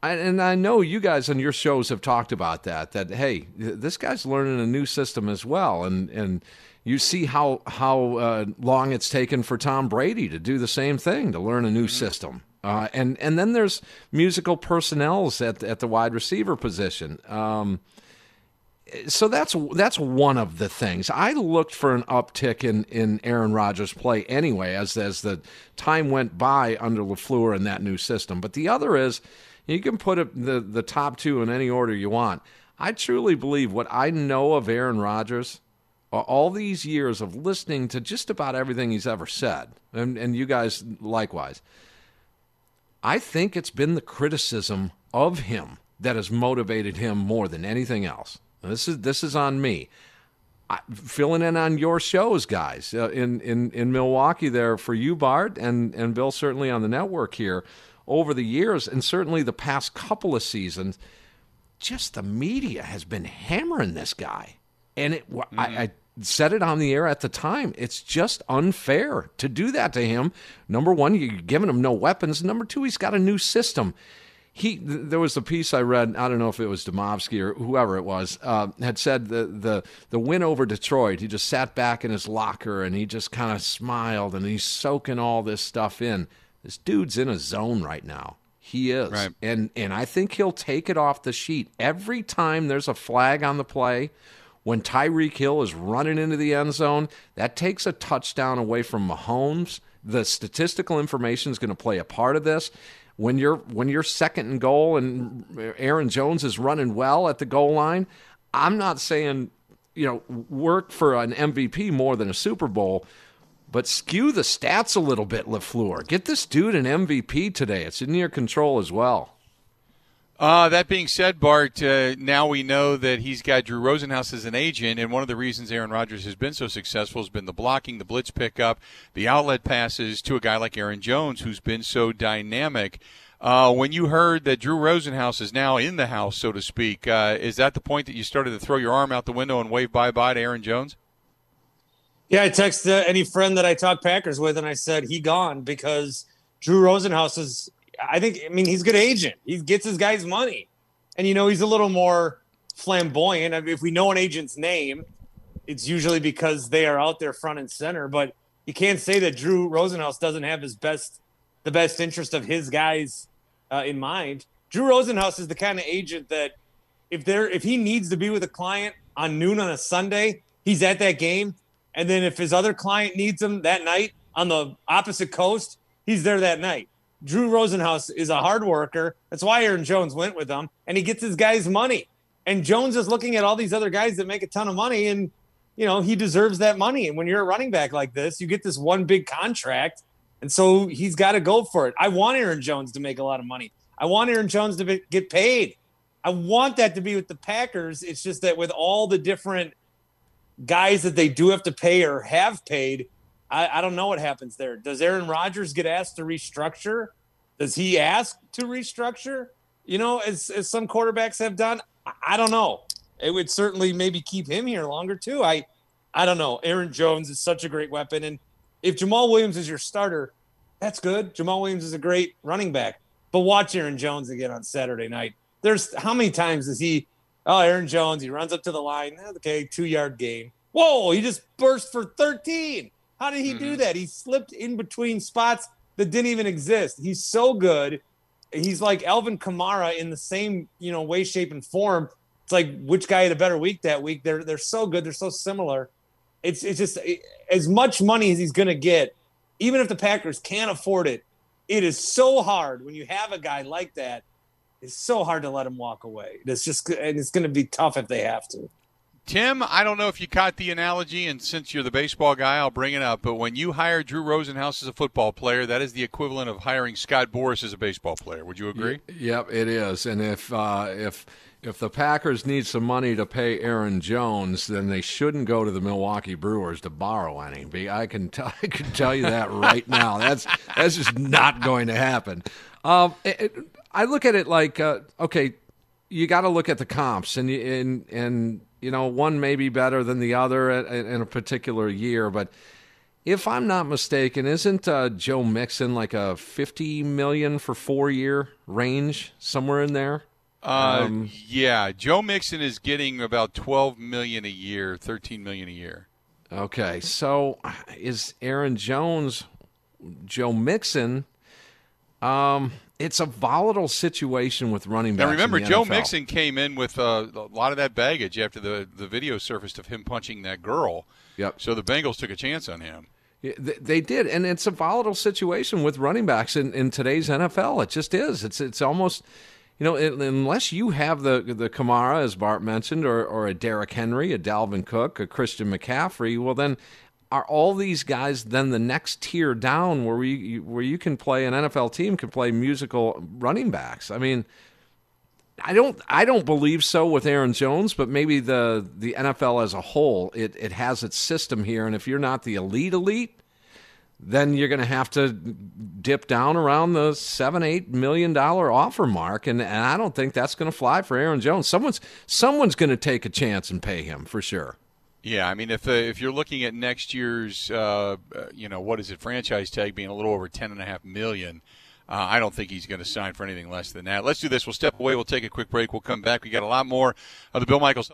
[SPEAKER 5] and I know you guys on your shows have talked about that. That hey, this guy's learning a new system as well, and and you see how how uh, long it's taken for Tom Brady to do the same thing to learn a new mm-hmm. system. Uh, and and then there's musical personnels at at the wide receiver position. Um, so that's that's one of the things. I looked for an uptick in, in Aaron Rodgers' play anyway, as as the time went by under Lafleur and that new system. But the other is, you can put the the top two in any order you want. I truly believe what I know of Aaron Rodgers, all these years of listening to just about everything he's ever said, and and you guys likewise. I think it's been the criticism of him that has motivated him more than anything else. This is this is on me. I, filling in on your shows, guys, uh, in, in in Milwaukee there for you, Bart, and and Bill certainly on the network here over the years, and certainly the past couple of seasons. Just the media has been hammering this guy, and it. Mm-hmm. I, I said it on the air at the time. It's just unfair to do that to him. Number one, you're giving him no weapons. Number two, he's got a new system he there was a piece I read. I don't know if it was Demovsky or whoever it was uh, had said the the the win over Detroit. He just sat back in his locker and he just kind of smiled and he's soaking all this stuff in. This dude's in a zone right now. He is, right. and and I think he'll take it off the sheet every time there's a flag on the play. When Tyreek Hill is running into the end zone, that takes a touchdown away from Mahomes. The statistical information is going to play a part of this when you're when you're second and goal and Aaron Jones is running well at the goal line, I'm not saying you know work for an MVP more than a Super Bowl, but skew the stats a little bit, Lafleur. Get this dude an MVP today. It's in your control as well.
[SPEAKER 3] Uh, that being said, Bart, uh, now we know that he's got Drew Rosenhaus as an agent, and one of the reasons Aaron Rodgers has been so successful has been the blocking, the blitz pickup, the outlet passes to a guy like Aaron Jones, who's been so dynamic. Uh, when you heard that Drew Rosenhaus is now in the house, so to speak, uh, is that the point that you started to throw your arm out the window and wave bye bye to Aaron Jones?
[SPEAKER 4] Yeah, I texted any friend that I talk Packers with, and I said he gone because Drew Rosenhaus is. I think. I mean, he's a good agent. He gets his guys money, and you know he's a little more flamboyant. I mean, if we know an agent's name, it's usually because they are out there front and center. But you can't say that Drew Rosenhaus doesn't have his best, the best interest of his guys uh, in mind. Drew Rosenhaus is the kind of agent that if there if he needs to be with a client on noon on a Sunday, he's at that game and then if his other client needs him that night on the opposite coast, he's there that night. Drew Rosenhaus is a hard worker. That's why Aaron Jones went with him, and he gets his guys money. And Jones is looking at all these other guys that make a ton of money, and you know he deserves that money. And when you're a running back like this, you get this one big contract, and so he's got to go for it. I want Aaron Jones to make a lot of money. I want Aaron Jones to be, get paid. I want that to be with the Packers. It's just that with all the different guys that they do have to pay or have paid, I, I don't know what happens there. Does Aaron Rodgers get asked to restructure? Does he ask to restructure? You know, as, as some quarterbacks have done, I, I don't know. It would certainly maybe keep him here longer too. I I don't know. Aaron Jones is such a great weapon, and if Jamaal Williams is your starter, that's good. Jamaal Williams is a great running back. But watch Aaron Jones again on Saturday night. There's how many times does he Oh, Aaron Jones, he runs up to the line. Okay, two yard game. Whoa, he just burst for 13. How did he mm-hmm. do that? He slipped in between spots that didn't even exist. He's so good. He's like Alvin Kamara in the same, you know, way, shape, and form. It's like which guy had a better week that week. They're they're so good. They're so similar. It's it's just it, as much money as he's going to get, even if the Packers can't afford it. It is so hard when you have a guy like that it's so hard to let him walk away. It's just and it's going to be tough if they have to.
[SPEAKER 3] Tim, I don't know if you caught the analogy, and since you're the baseball guy, I'll bring it up. But when you hire Drew Rosenhaus as a football player, that is the equivalent of hiring Scott Boras as a baseball player. Would you agree?
[SPEAKER 5] Yep, it is. And if uh, if if the Packers need some money to pay Aaron Jones, then they shouldn't go to the Milwaukee Brewers to borrow any. I can tell I can tell you that right now. That's that's just not going to happen. Um, it, it, I look at it like, uh, okay, you got to look at the comps, and and and you know one may be better than the other in a particular year, but if I'm not mistaken, isn't uh, Joe Mixon like a 50 million for four year range somewhere in there?
[SPEAKER 3] Uh, um, yeah, Joe Mixon is getting about 12 million a year, 13 million a year.
[SPEAKER 5] Okay, so is Aaron Jones, Joe Mixon? Um, it's a volatile situation with running backs.
[SPEAKER 3] Now remember, Joe
[SPEAKER 5] NFL.
[SPEAKER 3] Mixon came in with uh, a lot of that baggage after the the video surfaced of him punching that girl.
[SPEAKER 5] Yep.
[SPEAKER 3] So the Bengals took a chance on him.
[SPEAKER 5] They did, and it's a volatile situation with running backs in, in today's NFL. It just is. It's it's almost. You know, unless you have the the Kamara, as Bart mentioned, or, or a Derrick Henry, a Dalvin Cook, a Christian McCaffrey, well, then are all these guys then the next tier down where we where you can play an NFL team can play musical running backs? I mean, I don't I don't believe so with Aaron Jones, but maybe the the NFL as a whole it it has its system here, and if you're not the elite elite, then you're going to have to dip down around the seven eight million dollar offer mark, and, and I don't think that's going to fly for Aaron Jones. Someone's someone's going to take a chance and pay him for sure.
[SPEAKER 3] Yeah, I mean, if uh, if you're looking at next year's, uh, uh, you know, what is it, franchise tag being a little over ten and a half million, uh, I don't think he's going to sign for anything less than that. Let's do this. We'll step away. We'll take a quick break. We'll come back. We got a lot more of the Bill Michaels.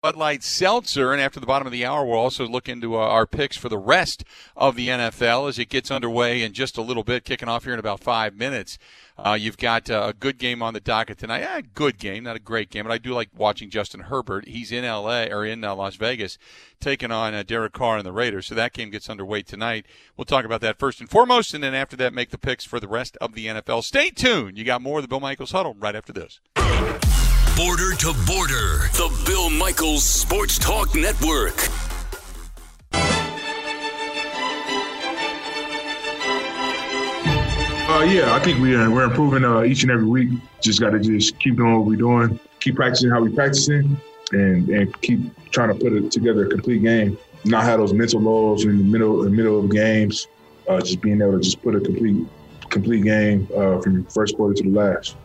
[SPEAKER 3] Bud Light Seltzer. And after the bottom of the hour, we'll also look into uh, our picks for the rest of the NFL as it gets underway in just a little bit, kicking off here in about five minutes. Uh, you've got uh, a good game on the docket tonight. Eh, good game, not a great game, but I do like watching Justin Herbert. He's in L.A. or in uh, Las Vegas, taking on uh, Derek Carr and the Raiders. So that game gets underway tonight. We'll talk about that first and foremost, and then after that, make the picks for the rest of the NFL. Stay tuned. You got more of the Bill Michaels Huddle right after this.
[SPEAKER 1] Border to Border, the Bill Michaels Sports Talk Network.
[SPEAKER 9] Uh, yeah, I think we are, we're improving uh, each and every week. Just got to just keep doing what we're doing, keep practicing how we're practicing, and and keep trying to put it together a complete game. Not have those mental lows in the middle in the middle of games. Uh, just being able to just put a complete complete game uh, from first quarter to the last.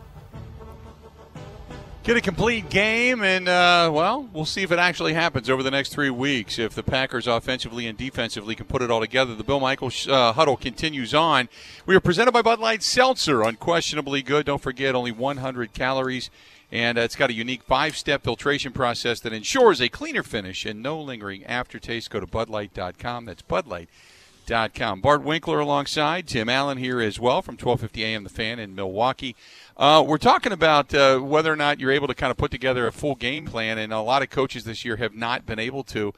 [SPEAKER 3] Get a complete game, and uh, well, we'll see if it actually happens over the next three weeks. If the Packers offensively and defensively can put it all together, the Bill Michaels uh, huddle continues on. We are presented by Bud Light Seltzer, unquestionably good. Don't forget, only 100 calories, and uh, it's got a unique five-step filtration process that ensures a cleaner finish and no lingering aftertaste. Go to BudLight.com. That's BudLight.com. Bart Winkler alongside Tim Allen here as well from 1250 AM The Fan in Milwaukee. Uh, we're talking about uh, whether or not you're able to kind of put together a full game plan, and a lot of coaches this year have not been able to.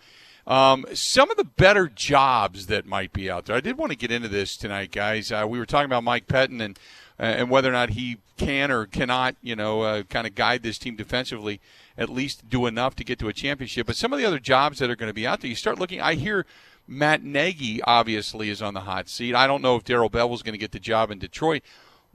[SPEAKER 3] Um, some of the better jobs that might be out there. I did want to get into this tonight, guys. Uh, we were talking about Mike Pettine and uh, and whether or not he can or cannot, you know, uh, kind of guide this team defensively, at least do enough to get to a championship. But some of the other jobs that are going to be out there, you start looking. I hear Matt Nagy obviously is on the hot seat. I don't know if Darrell Bevell's going to get the job in Detroit.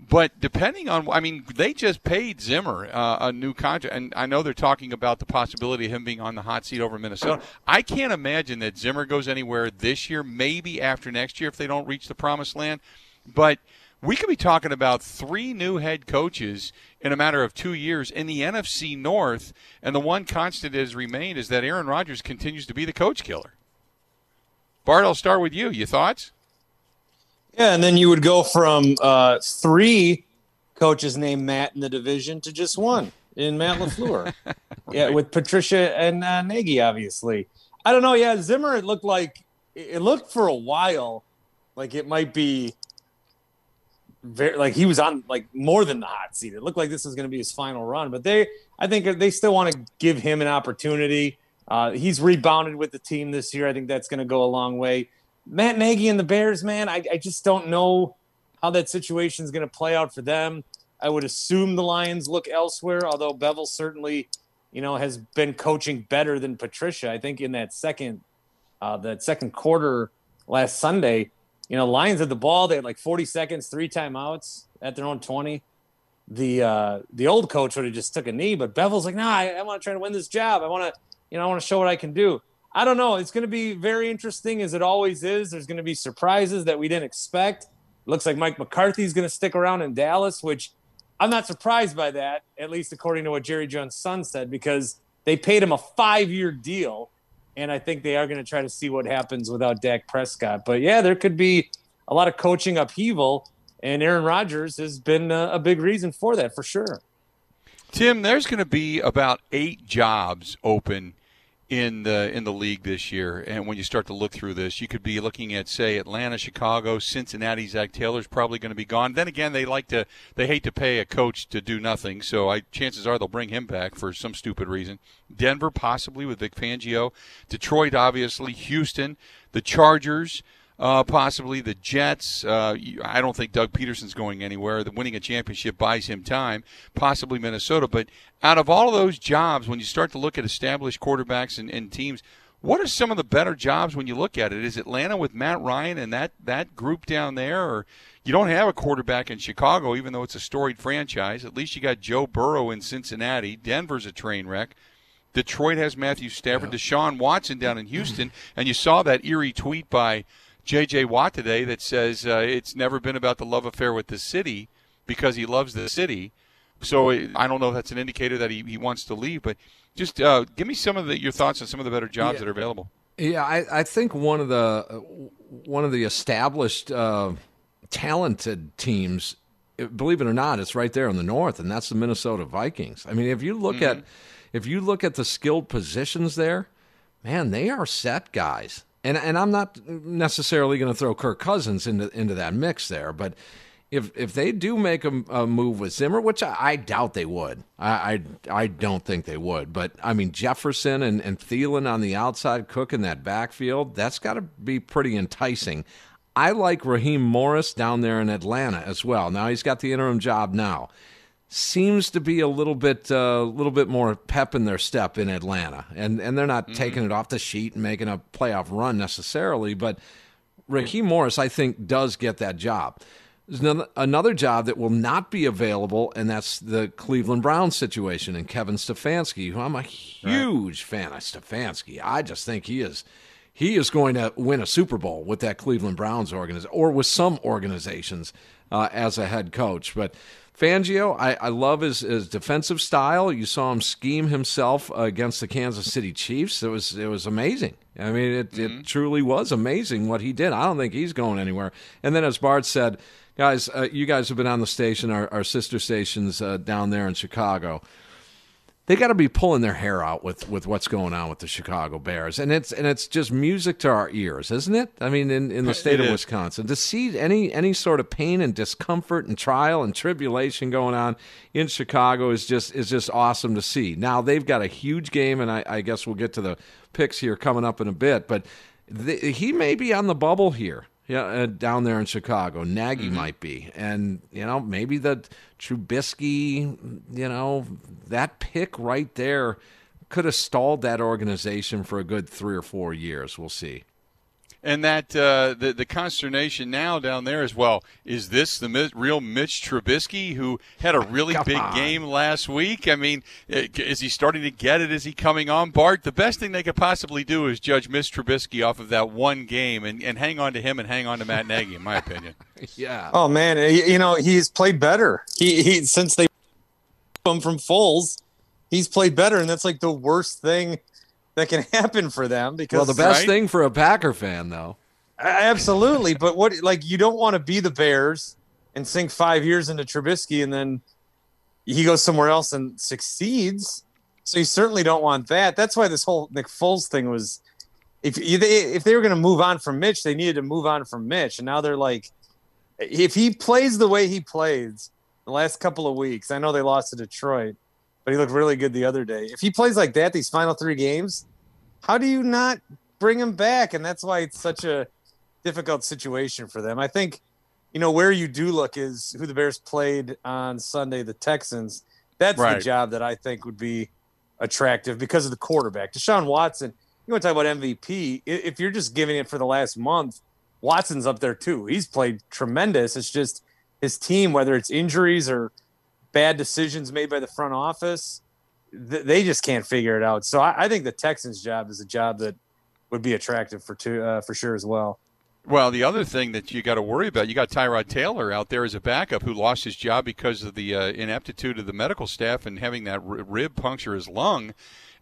[SPEAKER 3] But depending on, I mean, they just paid Zimmer uh, a new contract, and I know they're talking about the possibility of him being on the hot seat over Minnesota. I can't imagine that Zimmer goes anywhere this year, maybe after next year if they don't reach the promised land. But we could be talking about three new head coaches in a matter of two years in the NFC North, and the one constant that has remained is that Aaron Rodgers continues to be the coach killer. Bart, I'll start with you. Your thoughts?
[SPEAKER 4] Yeah, and then you would go from uh, three coaches named Matt in the division to just one in Matt LaFleur. right. Yeah, with Patricia and uh, Nagy, obviously. I don't know. Yeah, Zimmer, it looked like it looked for a while like it might be very like he was on like more than the hot seat. It looked like this was going to be his final run, but they, I think they still want to give him an opportunity. Uh, he's rebounded with the team this year. I think that's going to go a long way. Matt Nagy and the Bears, man, I, I just don't know how that situation is going to play out for them. I would assume the Lions look elsewhere, although Bevell certainly, you know, has been coaching better than Patricia. I think in that second, uh, that second quarter last Sunday, you know, Lions had the ball. They had like 40 seconds, three timeouts at their own 20. The uh, the old coach would have just took a knee, but Bevell's like, nah, I, I want to try to win this job. I want to, you know, I want to show what I can do. I don't know. It's going to be very interesting as it always is. There's going to be surprises that we didn't expect. Looks like Mike McCarthy's going to stick around in Dallas, which I'm not surprised by that, at least according to what Jerry Jones' son said, because they paid him a five year deal. And I think they are going to try to see what happens without Dak Prescott. But yeah, there could be a lot of coaching upheaval. And Aaron Rodgers has been a, a big reason for that, for sure.
[SPEAKER 3] Tim, there's going to be about eight jobs open in the in the league this year. And when you start to look through this, you could be looking at say Atlanta, Chicago, Cincinnati. Zac Taylor's probably going to be gone. Then again, they like to they hate to pay a coach to do nothing, so I chances are they'll bring him back for some stupid reason. Denver possibly with Vic Fangio, Detroit obviously, Houston, the Chargers. Uh, possibly the Jets. Uh, I don't think Doug Pederson's going anywhere. The winning a championship buys him time. Possibly Minnesota. But out of all of those jobs, when you start to look at established quarterbacks and, and teams, what are some of the better jobs when you look at it? Is Atlanta with Matt Ryan and that, that group down there? Or you don't have a quarterback in Chicago, even though it's a storied franchise. At least you got Joe Burrow in Cincinnati. Denver's a train wreck. Detroit has Matthew Stafford, yeah. Deshaun Watson down in Houston, and you saw that eerie tweet by – J.J. Watt today that says uh, it's never been about the love affair with the city because he loves the city. So I don't know if that's an indicator that he, he wants to leave, but just uh, give me some of the, your thoughts on some of the better jobs yeah. that are available.
[SPEAKER 5] Yeah, I, I think one of the uh, one of the established uh, talented teams, believe it or not, it's right there in the north, and that's the Minnesota Vikings. I mean, if you look mm-hmm. at if you look at the skilled positions there, man, they are set guys and and I'm not necessarily going to throw Kirk Cousins into into that mix there, but if if they do make a, a move with Zimmer, which I, I doubt they would, I, I, I don't think they would, but I mean Jefferson and and Thielen on the outside, Cook in that backfield, that's got to be pretty enticing. I like Raheem Morris down there in Atlanta as well. Now he's got the interim job now seems to be a little bit a uh, little bit more pep in their step in Atlanta, and and they're not mm-hmm. taking it off the sheet and making a playoff run necessarily, but Raheem Morris I think does get that job. There's another job that will not be available, and that's the Cleveland Browns situation and Kevin Stefanski, who I'm a huge right. fan of Stefanski. I just think he is he is going to win a Super Bowl with that Cleveland Browns organization or with some organizations uh, as a head coach. But Fangio, I, I love his, his defensive style. You saw him scheme himself against the Kansas City Chiefs. It was it was amazing. I mean, it, mm-hmm. it truly was amazing what he did. I don't think he's going anywhere. And then, as Bart said, guys, uh, you guys have been on the station, our, our sister stations uh, down there in Chicago they got to be pulling their hair out with, with what's going on with the Chicago Bears, and it's and it's just music to our ears, isn't it? I mean, in, in the state it of is. Wisconsin, to see any any sort of pain and discomfort and trial and tribulation going on in Chicago is just is just awesome to see. Now they've got a huge game, and I, I guess we'll get to the picks here coming up in a bit, but the, he may be on the bubble here yeah, uh, down there in Chicago. Nagy mm-hmm. might be, and you know maybe the Trubisky, you know that pick right there could have stalled that organization for a good three or four years. We'll see
[SPEAKER 3] and that uh, the the consternation now down there as well. Is this the real Mitch Trubisky who had a really big on. game last week? I mean, is he starting to get it? Is he coming on? Bart, the best thing they could possibly do is judge Mitch Trubisky off of that one game and, and hang on to him and hang on to Matt Nagy, in my opinion.
[SPEAKER 5] yeah.
[SPEAKER 4] Oh man, you know he's played better. He he since they him from Foles, he's played better, and that's like the worst thing that can happen for them because
[SPEAKER 5] well the best right? thing for a packer fan though
[SPEAKER 4] absolutely but what like you don't want to be the bears and sink five years into Trubisky and then he goes somewhere else and succeeds so you certainly don't want that that's why this whole Nick Foles thing was if they if they were going to move on from Mitch they needed to move on from Mitch and now they're like if he plays the way he plays the last couple of weeks I know they lost to Detroit but he looked really good the other day. If he plays like that these final three games, how do you not bring him back? And that's why it's such a difficult situation for them. I think, you know, where you do look is who the Bears played on Sunday, the Texans. That's right. the job that I think would be attractive because of the quarterback. Deshaun Watson, you want to talk about MVP? If you're just giving it for the last month, Watson's up there too. He's played tremendous. It's just his team, whether it's injuries or bad decisions made by the front office, th- they just can't figure it out. So I, I, think the Texans' job is a job that would be attractive for two, uh, for sure as well.
[SPEAKER 3] Well, the other thing that you got to worry about, you got Tyrod Taylor out there as a backup who lost his job because of the uh, ineptitude of the medical staff and having that rib puncture his lung.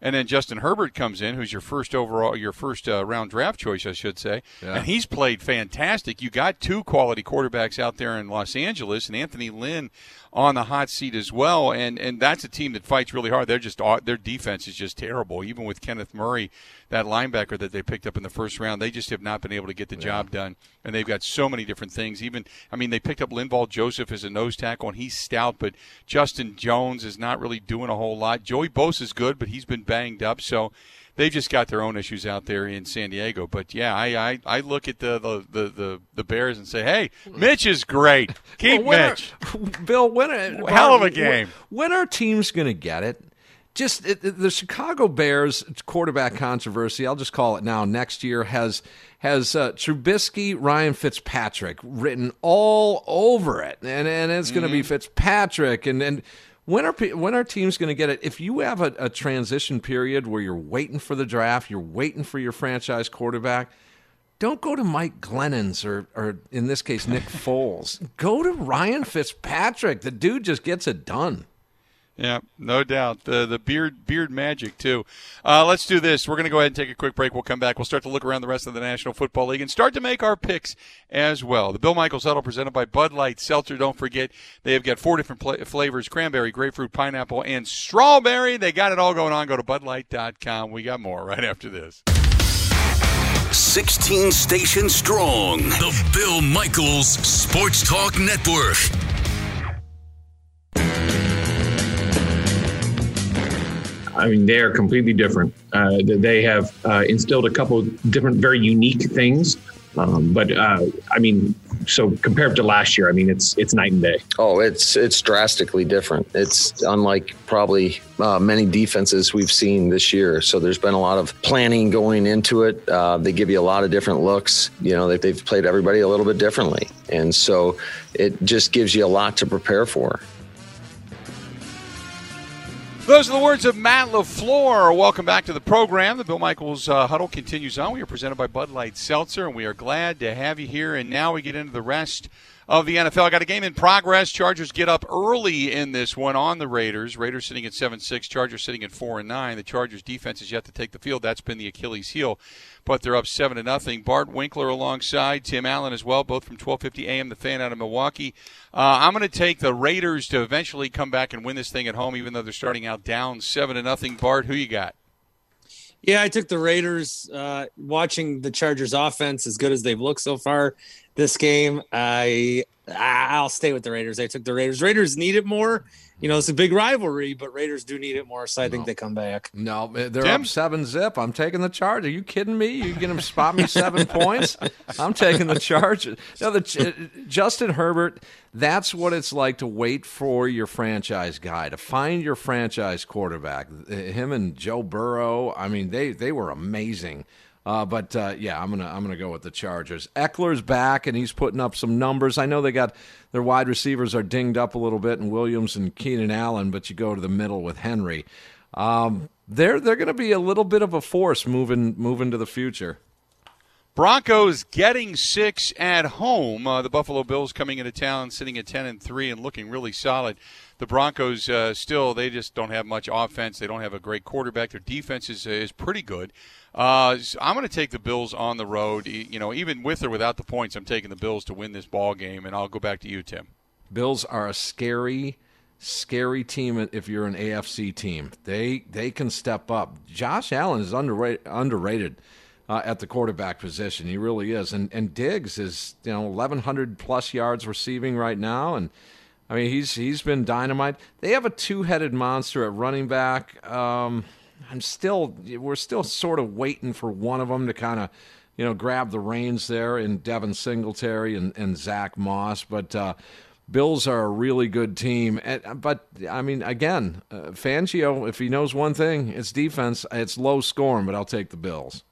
[SPEAKER 3] And then Justin Herbert comes in, who's your first overall, your first uh, round draft choice, I should say, yeah. and he's played fantastic. You got two quality quarterbacks out there in Los Angeles, and Anthony Lynn on the hot seat as well. And and that's a team that fights really hard. They're just their defense is just terrible. Even with Kenneth Murray, that linebacker that they picked up in the first round, they just have not been able to get the yeah. job done. And they've got so many different things. Even I mean, they picked up Linval Joseph as a nose tackle, and he's stout, but Justin Jones is not really doing a whole lot. Joey Bosa is good, but he's been banged up. So they've just got their own issues out there in San Diego. But yeah, I I, I look at the, the, the, the, the Bears and say, hey, Mitch is great. Keep well, Mitch.
[SPEAKER 5] Are, Bill, when are,
[SPEAKER 3] hell of a game.
[SPEAKER 5] When, when are teams going to get it? Just it, the Chicago Bears quarterback controversy. I'll just call it now. Next year has has uh, Trubisky, Ryan Fitzpatrick written all over it, and and it's going to mm-hmm. be Fitzpatrick, and and when are when are teams going to get it? If you have a, a transition period where you're waiting for the draft, you're waiting for your franchise quarterback don't go to Mike Glennon's or, or in this case, Nick Foles. Go to Ryan Fitzpatrick. The dude just gets it done.
[SPEAKER 3] Yeah, no doubt. The the beard beard magic too. Uh, let's do this. We're going to go ahead and take a quick break. We'll come back. We'll start to look around the rest of the National Football League and start to make our picks as well. The Bill Michaels Huddle presented by Bud Light Seltzer. Don't forget they have got four different pl- flavors: cranberry, grapefruit, pineapple, and strawberry. They got it all going on. Go to BudLight.com. We got more right after this.
[SPEAKER 1] 16 stations strong. The Bill Michaels Sports Talk Network.
[SPEAKER 10] I mean, they are completely different. Uh, they have uh, instilled a couple different, very unique things. Um, but uh, I mean, so compared to last year, I mean, it's it's night and day.
[SPEAKER 7] Oh, it's it's drastically different. It's unlike probably uh, many defenses we've seen this year. So there's been a lot of planning going into it. Uh, they give you a lot of different looks. You know, they, they've played everybody a little bit differently, and so it just gives you a lot to prepare for.
[SPEAKER 3] Those are the words of Matt LaFleur. Welcome back to the program. The Bill Michaels uh, Huddle continues on. We are presented by Bud Light Seltzer, and we are glad to have you here. And now we get into the rest of the NFL. I got a game in progress. Chargers get up early in this one on the Raiders. Raiders sitting at 7 6, Chargers sitting at 4 and 9. The Chargers defense is yet to take the field. That's been the Achilles heel, but they're up 7 to nothing. Bart Winkler alongside Tim Allen as well, both from 1250 AM, the fan out of Milwaukee. Uh, I'm going to take the Raiders to eventually come back and win this thing at home, even though they're starting out down 7 to nothing. Bart, who you got?
[SPEAKER 4] Yeah, I took the Raiders. Uh, watching the Chargers offense as good as they've looked so far this game, I I'll stay with the Raiders. I took the Raiders. Raiders need it more. You know, it's a big rivalry, but Raiders do need it more, so I think they come back.
[SPEAKER 5] No, they're Tim? up seven zip. I'm taking the charge. Are you kidding me? You going to spot me seven points? I'm taking the charge. No, the Justin Herbert. That's what it's like to wait for your franchise guy to find your franchise quarterback. Him and Joe Burrow. I mean, they they were amazing. Uh, but uh, yeah, I'm gonna I'm gonna go with the Chargers. Ekeler's back and he's putting up some numbers. I know they got their wide receivers are dinged up a little bit, and Williams and Keenan Allen, but you go to the middle with Henry. Um, they're they're to be a little bit of a force moving moving to the future.
[SPEAKER 3] Broncos getting six at home. Uh, the Buffalo Bills coming into town, sitting at ten and three, and looking really solid. The Broncos uh, still they just don't have much offense. They don't have a great quarterback. Their defense is is pretty good. Uh, I'm going to take the Bills on the road. You know, even with or without the points, I'm taking the Bills to win this ball game. And I'll go back to you, Tim.
[SPEAKER 5] Bills are a scary, scary team. If you're an AFC team, they they can step up. Josh Allen is underrated. underrated. Uh, at the quarterback position, he really is, and and Diggs is you know 1,100 plus yards receiving right now, and I mean he's he's been dynamite. They have a two-headed monster at running back. Um, I'm still we're still sort of waiting for one of them to kind of you know grab the reins there in Devin Singletary and, and Zach Moss, but. Uh, Bills are a really good team, but I mean, again, uh, Fangio, if he knows one thing, it's defense. It's low scoring, but I'll take the Bills.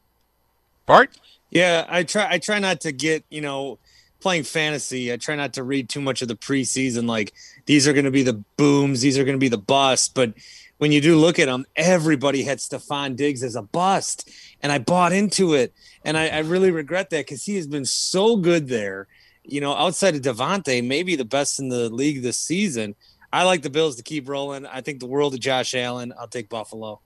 [SPEAKER 3] Bart,
[SPEAKER 4] yeah, I try. I try not to get you know playing fantasy. I try not to read too much of the preseason. Like these are going to be the booms, these are going to be the busts, but when you do look at them, everybody had Stefon Diggs as a bust, and I bought into it, and I, I really regret that because he has been so good there. You know, outside of Davante, maybe the best in the league this season. I like the Bills to keep rolling. I think the world of Josh Allen. I'll take Buffalo.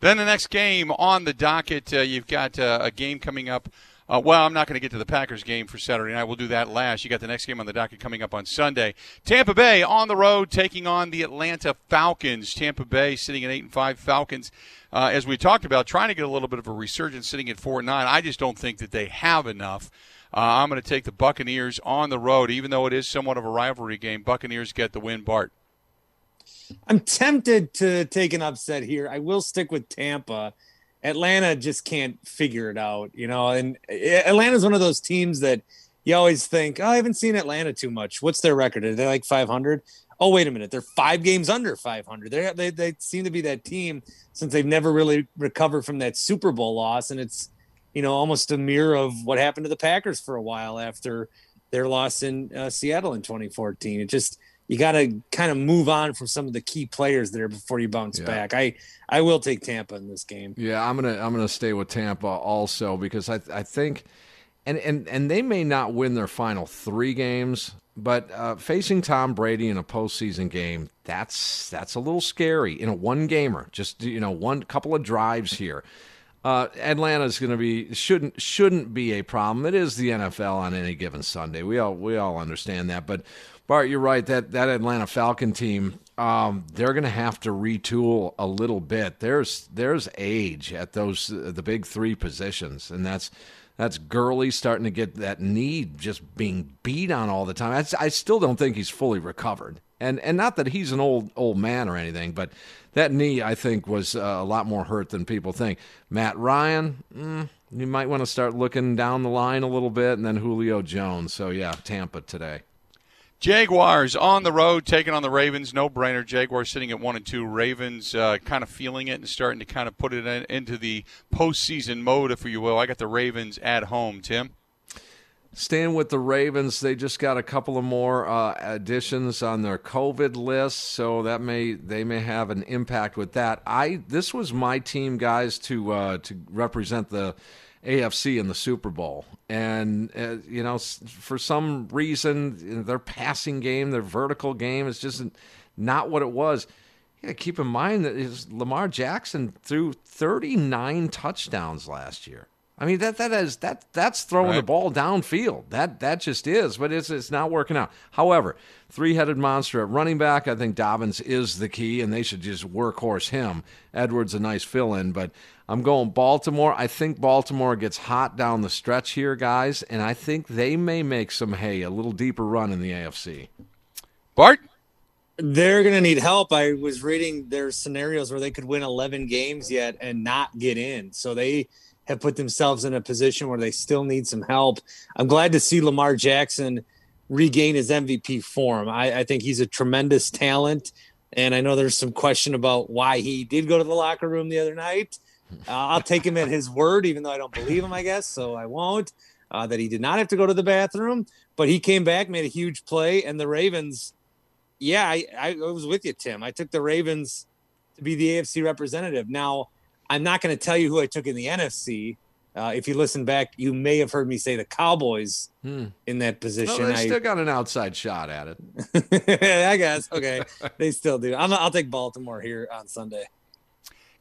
[SPEAKER 3] Then the next game on the docket, uh, you've got uh, a game coming up uh, well, I'm not going to get to the Packers game for Saturday night. We'll do that last. You got the next game on the docket coming up on Sunday. Tampa Bay on the road taking on the Atlanta Falcons. Tampa Bay sitting at eight and five. Falcons, uh, as we talked about, trying to get a little bit of a resurgence, sitting at four and nine. I just don't think that they have enough. Uh, I'm going to take the Buccaneers on the road, even though it is somewhat of a rivalry game. Buccaneers get the win. Bart.
[SPEAKER 4] I'm tempted to take an upset here. I will stick with Tampa Atlanta just can't figure it out, you know. And Atlanta's one of those teams that you always think, oh, I haven't seen Atlanta too much. What's their record? Are they like 500? Oh, wait a minute, they're five games under 500. They they they seem to be that team since they've never really recovered from that Super Bowl loss, and it's you know almost a mirror of what happened to the Packers for a while after their loss in uh, Seattle in 2014. It just you got to kind of move on from some of the key players there before you bounce yeah. back. I I will take Tampa in this game.
[SPEAKER 5] Yeah, I'm gonna I'm gonna stay with Tampa also because I I think, and and and they may not win their final three games, but uh, facing Tom Brady in a postseason game that's that's a little scary in a one gamer. Just you know one couple of drives here. Uh, Atlanta's going to be shouldn't shouldn't be a problem. It is the NFL on any given Sunday. We all we all understand that, but Bart, you're right. That that Atlanta Falcon team, um, they're going to have to retool a little bit. There's there's age at those the big three positions, and that's that's Gurley starting to get that knee just being beat on all the time. I, I still don't think he's fully recovered, and and not that he's an old old man or anything, but that knee I think was uh, a lot more hurt than people think. Matt Ryan. Mm, you might want to start looking down the line a little bit, and then Julio Jones. So yeah, Tampa today.
[SPEAKER 3] Jaguars on the road taking on the Ravens. No brainer. Jaguars sitting at one and two. Ravens uh, kind of feeling it and starting to kind of put it in, into the postseason mode, if you will. I got the Ravens at home. Tim.
[SPEAKER 5] Staying with the Ravens, they just got a couple of more uh, additions on their COVID list, so that may they may have an impact with that. I this was my team, guys, to uh, to represent the AFC in the Super Bowl. And, uh, you know, for some reason, their passing game, their vertical game is just not what it was. You got to keep in mind that Lamar Jackson threw 39 touchdowns last year. I mean that that is that that's throwing right. the ball downfield. That that just is, but it's it's not working out. However, three-headed monster at running back, I think Dobbins is the key, and they should just workhorse him. Edwards a nice fill-in, but I'm going Baltimore. I think Baltimore gets hot down the stretch here, guys, and I think they may make some hay, a little deeper run in the AFC.
[SPEAKER 3] Bart,
[SPEAKER 4] they're going to need help. I was reading their scenarios where they could win 11 games yet and not get in, so they have put themselves in a position where they still need some help. I'm glad to see Lamar Jackson regain his MVP form. I, I think he's a tremendous talent. And I know there's some question about why he did go to the locker room the other night. Uh, I'll take him at his word, even though I don't believe him, I guess. So I won't. Uh, that he did not have to go to the bathroom, but he came back, made a huge play. And the Ravens, yeah, I, I was with you, Tim. I took the Ravens to be the AFC representative. Now, I'm not going to tell you who I took in the NFC. Uh, if you listen back, you may have heard me say the Cowboys hmm. in that position.
[SPEAKER 5] They still got an outside shot at
[SPEAKER 4] it. I guess. Okay, they still do. i will take Baltimore here on Sunday.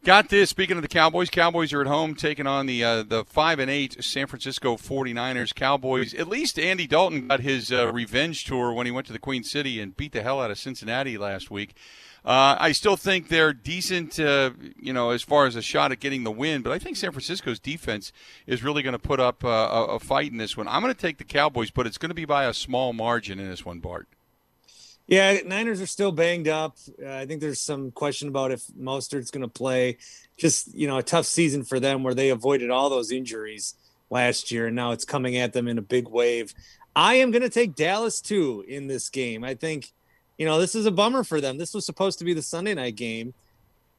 [SPEAKER 3] Got this. Speaking of the Cowboys, Cowboys are at home taking on the uh, the five and eight San Francisco 49ers. Cowboys. At least Andy Dalton got his uh, revenge tour when he went to the Queen City and beat the hell out of Cincinnati last week. Uh, I still think they're decent, uh, you know, as far as a shot at getting the win. But I think San Francisco's defense is really going to put up uh, a, a, fight in this one. I'm going to take the Cowboys, but it's going to be by a small margin in this one, Bart.
[SPEAKER 4] Yeah, Niners are still banged up. Uh, I think there's some question about if Mostert's going to play. Just you know, a tough season for them where they avoided all those injuries last year, and now it's coming at them in a big wave. I am going to take Dallas too in this game. I think you know, this is a bummer for them. This was supposed to be the Sunday night game.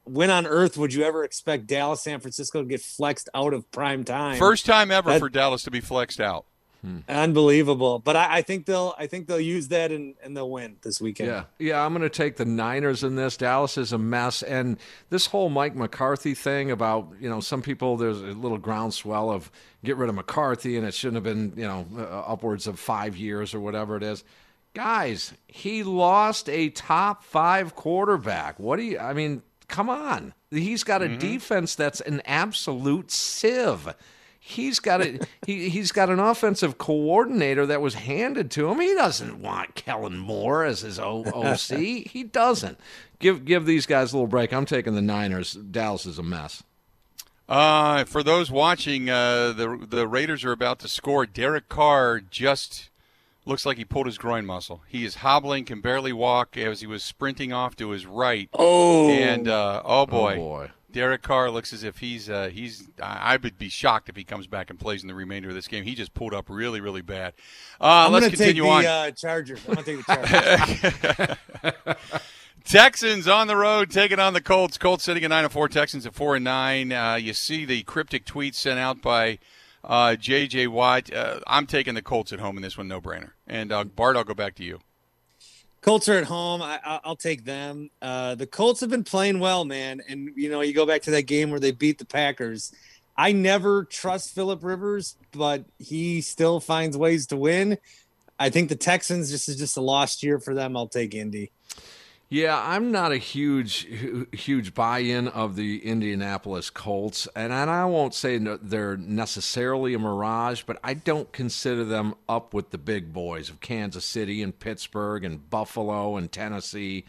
[SPEAKER 4] When on earth would you ever expect Dallas, San Francisco to get flexed out of prime time?
[SPEAKER 3] First time ever that, for Dallas to be flexed out.
[SPEAKER 4] Hmm. Unbelievable. But I, I, think they'll I think they'll use that and, and they'll win this weekend.
[SPEAKER 5] Yeah. Yeah, I'm gonna take the Niners in this. Dallas is a mess. And this whole Mike McCarthy thing about, you know, some people there's a little groundswell of get rid of McCarthy and it shouldn't have been, you know, uh, upwards of five years or whatever it is. Guys, he lost a top five quarterback. What do you, I mean, come on. He's got a mm-hmm. defense that's an absolute sieve. He's got a he, he's got an offensive coordinator that was handed to him. He doesn't want Kellen Moore as his OC. he doesn't. Give give these guys a little break. I'm taking the Niners. Dallas is a mess.
[SPEAKER 3] Uh, for those watching, uh, the the Raiders are about to score. Derek Carr just looks like he pulled his groin muscle. He is hobbling, can barely walk as he was sprinting off to his right.
[SPEAKER 4] Oh,
[SPEAKER 3] and uh, oh boy,
[SPEAKER 5] oh boy.
[SPEAKER 3] Derek Carr looks as if he's uh, he's. I would be shocked if he comes back and plays in the remainder of this game. He just pulled up really, really bad. Uh, let's continue
[SPEAKER 4] take
[SPEAKER 3] the,
[SPEAKER 4] on. Uh, Chargers. I'm gonna take the Chargers.
[SPEAKER 3] Texans on the road taking on the Colts. Colts sitting at nine and four. Texans at four and nine. Uh, you see the cryptic tweet sent out by uh, J.J. Watt. Uh, I'm taking the Colts at home in this one, no brainer. And uh, Bart, I'll go back to you.
[SPEAKER 4] Colts are at home. I, will take them. Uh, the Colts have been playing well, man. And you know, you go back to that game where they beat the Packers. I never trust Philip Rivers, but he still finds ways to win. I think the Texans just is just a lost year for them. I'll take Indy.
[SPEAKER 5] Yeah, I'm not a huge, huge buy-in of the Indianapolis Colts, and I won't say they're necessarily a mirage, but I don't consider them up with the big boys of Kansas City and Pittsburgh and Buffalo and Tennessee.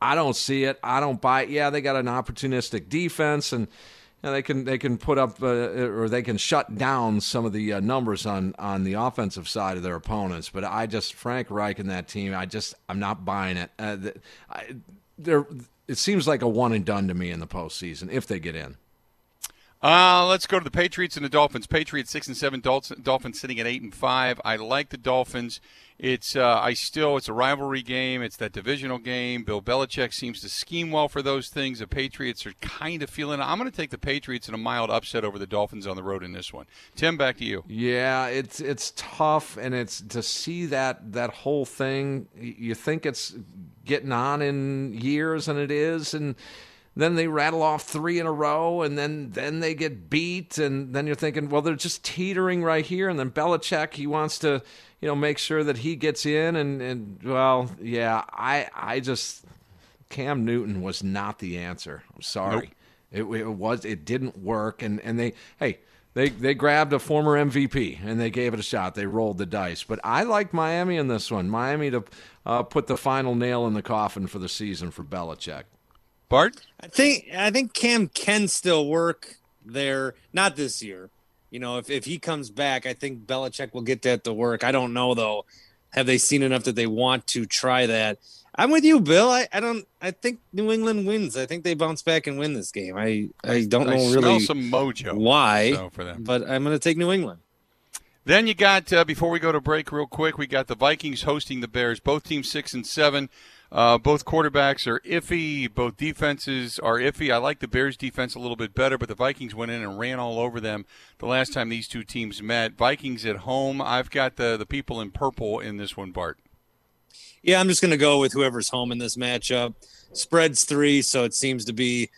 [SPEAKER 5] I don't see it. I don't buy it. Yeah, they got an opportunistic defense and know, they can they can put up uh, or they can shut down some of the uh, numbers on on the offensive side of their opponents. But I just Frank Reich and that team, I just I'm not buying it. Uh, they're it seems like a one and done to me in the postseason if they get in.
[SPEAKER 3] Uh, let's go to the Patriots and the Dolphins. Patriots six and seven, Dolphins sitting at eight and five. I like the Dolphins. It's uh, I still it's a rivalry game. It's that divisional game. Bill Belichick seems to scheme well for those things. The Patriots are kind of feeling. I'm going to take the Patriots in a mild upset over the Dolphins on the road in this one. Tim, back to you.
[SPEAKER 5] Yeah, it's it's tough, and it's to see that that whole thing. You think it's getting on in years, and it is, and then they rattle off three in a row, and then then they get beat, and then you're thinking, well, they're just teetering right here, and then Belichick he wants to, you know, make sure that he gets in, and and well, yeah, I I just Cam Newton was not the answer. I'm sorry, it, it was it didn't work, and and they hey. They, they grabbed a former MVP and they gave it a shot. They rolled the dice. But I like Miami in this one. Miami to uh, put the final nail in the coffin for the season for Belichick.
[SPEAKER 3] Bart?
[SPEAKER 4] I think I think Cam can still work there. Not this year. You know, if, if he comes back, I think Belichick will get that to work. I don't know though. Have they seen enough that they want to try that? I'm with you, Bill. I, I don't. I think New England wins. I think they bounce back and win this game. I I don't
[SPEAKER 3] I
[SPEAKER 4] know
[SPEAKER 3] smell
[SPEAKER 4] really
[SPEAKER 3] some mojo
[SPEAKER 4] why
[SPEAKER 3] so, for them.
[SPEAKER 4] but I'm going to take New England.
[SPEAKER 3] Then you got uh, before we go to break, real quick, we got the Vikings hosting the Bears. Both teams six and seven. Uh, both quarterbacks are iffy. Both defenses are iffy. I like the Bears' defense a little bit better, but the Vikings went in and ran all over them the last time these two teams met. Vikings at home. I've got the the people in purple in this one, Bart.
[SPEAKER 4] Yeah, I'm just going to go with whoever's home in this matchup. Spreads three, so it seems to be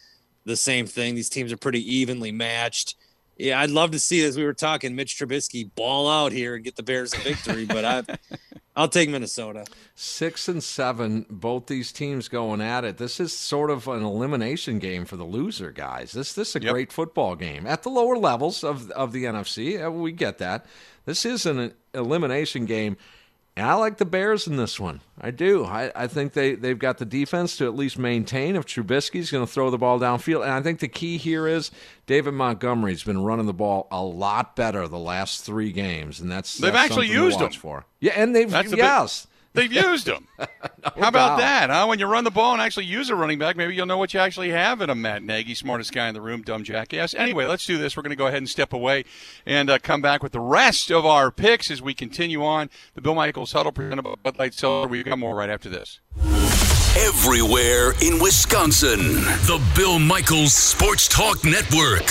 [SPEAKER 4] the same thing. These teams are pretty evenly matched. Yeah, I'd love to see, as we were talking, Mitch Trubisky ball out here and get the Bears a victory, but I, I'll take Minnesota.
[SPEAKER 5] Six and seven, both these teams going at it. This is sort of an elimination game for the loser, guys. This this is a
[SPEAKER 3] Yep.
[SPEAKER 5] great football game at the lower levels of of the NFC. uh, We get that. This is an elimination game. And I like the Bears in this one. I do. I, I think they, they've got the defense to at least maintain if Trubisky's going to throw the ball downfield. And I think the key here is David Montgomery's been running the ball a lot better the last three games, and that's
[SPEAKER 3] They've
[SPEAKER 5] that's
[SPEAKER 3] actually used him.
[SPEAKER 5] for. Yeah, and they've
[SPEAKER 3] That's big-
[SPEAKER 5] yes.
[SPEAKER 3] They've used them. How about
[SPEAKER 5] doubt.
[SPEAKER 3] that, huh? When you run the ball and actually use a running back, maybe you'll know what you actually have in a Matt Nagy, smartest guy in the room, dumb jackass. Anyway, let's do this. We're going to go ahead and step away and uh, come back with the rest of our picks as we continue on. The Bill Michaels Huddle presented by Bud Light Silver. We've got more right after this.
[SPEAKER 1] Everywhere in Wisconsin. The Bill Michaels Sports Talk Network.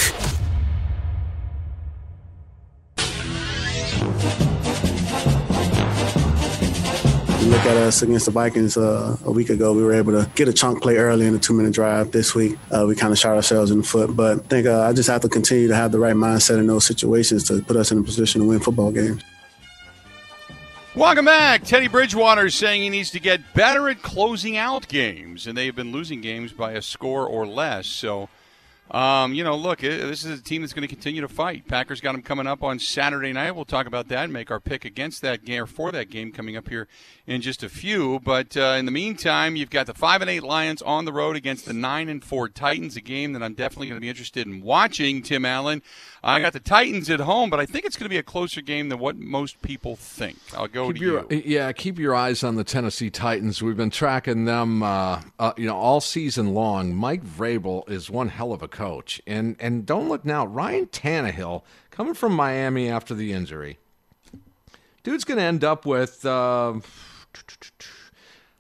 [SPEAKER 11] Look at us against the Vikings uh, a week ago. We were able to get a chunk play early in a two-minute drive. This week, uh, we kind of shot ourselves in the foot. But I think uh, I just have to continue to have the right mindset in those situations to put us in a position to win football games.
[SPEAKER 3] Welcome back. Teddy Bridgewater is saying he needs to get better at closing out games, and they've been losing games by a score or less. So, um, you know, look, this is a team that's going to continue to fight. Packers got them coming up on Saturday night. We'll talk about that and make our pick against that game or for that game coming up here in just a few. But uh, in the meantime, you've got the five and eight Lions on the road against the nine and four Titans, a game that I'm definitely going to be interested in watching. Tim Allen, I got the Titans at home, but I think it's going to be a closer game than what most people think. I'll go
[SPEAKER 5] Keep
[SPEAKER 3] to
[SPEAKER 5] your,
[SPEAKER 3] you.
[SPEAKER 5] Yeah, keep your eyes on the Tennessee Titans. We've been tracking them, uh, uh, you know, all season long. Mike Vrabel is one hell of a coach, and and don't look now. Ryan Tannehill coming from Miami after the injury, dude's going to end up with uh,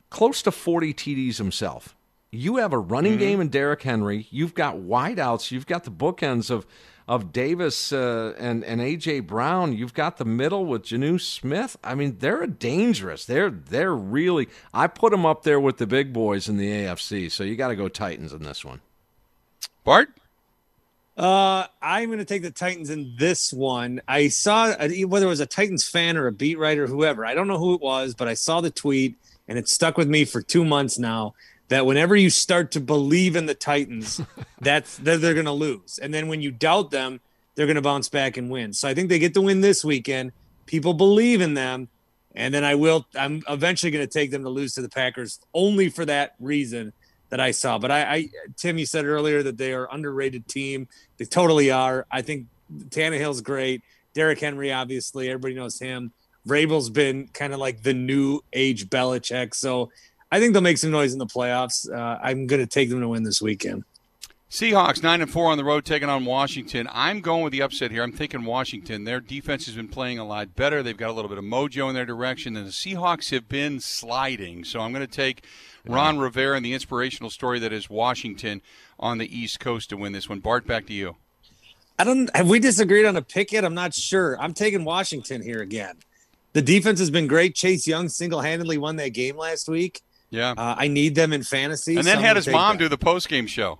[SPEAKER 5] close to forty TDs himself. You have a running game in Derrick Henry. You've got wideouts. You've got the bookends of of Davis uh, and and AJ Brown. You've got the middle with Jonnu Smith. I mean, they're dangerous. They're they're really. I put them up there with the big boys in the AFC. So you got to go Titans in this one.
[SPEAKER 3] Bart.
[SPEAKER 4] Uh, I'm going to take the Titans in this one. I saw uh, whether it was a Titans fan or a beat writer, whoever. I don't know who it was, but I saw the tweet and it stuck with me for two months now. That whenever you start to believe in the Titans, that's that they're going to lose, and then when you doubt them, they're going to bounce back and win. So I think they get the win this weekend. People believe in them, and then I will. I'm eventually going to take them to lose to the Packers only for that reason that I saw. But I, I Tim, you said earlier that they are underrated team. They totally are. I think Tannehill's great. Derrick Henry, obviously, everybody knows him. Vrabel's been kind of like the new age Belichick. So I think they'll make some noise in the playoffs. Uh, I'm going to take them to win this weekend.
[SPEAKER 3] Seahawks nine and four on the road, taking on Washington. I'm going with the upset here. I'm thinking Washington. Their defense has been playing a lot better. They've got a little bit of mojo in their direction, and the Seahawks have been sliding. So I'm going to take Ron Rivera and the inspirational story that is Washington on the East Coast to win this one. Bart, back to you.
[SPEAKER 4] I don't. Have we disagreed on a pick yet? I'm not sure. I'm taking Washington here again. The defense has been great. Chase Young single handedly won that game last week.
[SPEAKER 3] Yeah.
[SPEAKER 4] Uh, I need them in fantasy.
[SPEAKER 3] and then
[SPEAKER 4] I'm
[SPEAKER 3] had his mom
[SPEAKER 4] that.
[SPEAKER 3] do the post game show.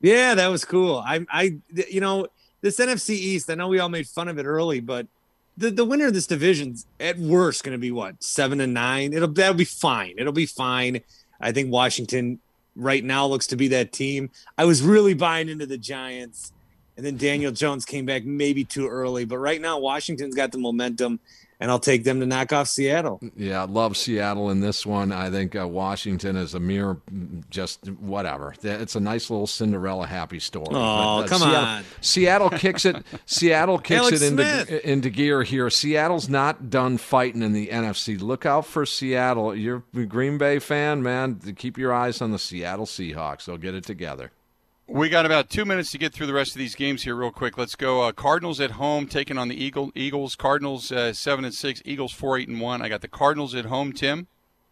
[SPEAKER 4] Yeah, that was cool. I, I, you know, this NFC East. I know we all made fun of it early, but the, the winner of this division's at worst going to be what seven and nine. It'll that'll be fine. It'll be fine. I think Washington right now looks to be that team. I was really buying into the Giants, and then Daniel Jones came back maybe too early. But right now, Washington's got the momentum and I'll take them to knock off Seattle.
[SPEAKER 5] Yeah, I love Seattle in this one. I think uh, Washington is a mere just whatever. It's a nice little Cinderella happy story.
[SPEAKER 4] Oh,
[SPEAKER 5] but, uh,
[SPEAKER 4] come
[SPEAKER 5] Seattle,
[SPEAKER 4] on.
[SPEAKER 5] Seattle kicks it. Seattle kicks
[SPEAKER 4] Alex
[SPEAKER 5] it into into gear here. Seattle's not done fighting in the NFC. Look out for Seattle. You're a Green Bay fan, man. Keep your eyes on the Seattle Seahawks. They'll get it together.
[SPEAKER 3] We got about two minutes to get through the rest of these games here, real quick. Let's go. Uh, Cardinals at home taking on the Eagle, Eagles. Cardinals uh, seven and six. Eagles four eight and one. I got the Cardinals at home. Tim.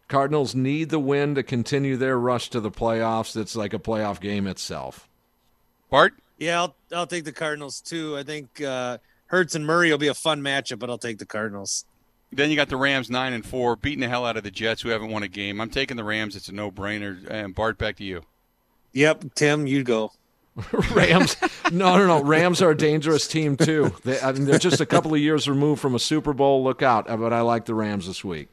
[SPEAKER 5] Cardinals need the win to continue their rush to the playoffs. It's like a playoff game itself.
[SPEAKER 3] Bart.
[SPEAKER 4] Yeah, I'll I'll take the Cardinals too. I think uh, Hurts and Murray will be a fun matchup, but I'll take the Cardinals.
[SPEAKER 3] Then you got the Rams nine and four, beating the hell out of the Jets, who haven't won a game. I'm taking the Rams. It's a no brainer. And Bart, back to you.
[SPEAKER 4] Yep, Tim, you go.
[SPEAKER 5] Rams. No, no, no. Rams are a dangerous team too. They, I mean, they're just a couple of years removed from a Super Bowl. Look out! But I like the Rams this week.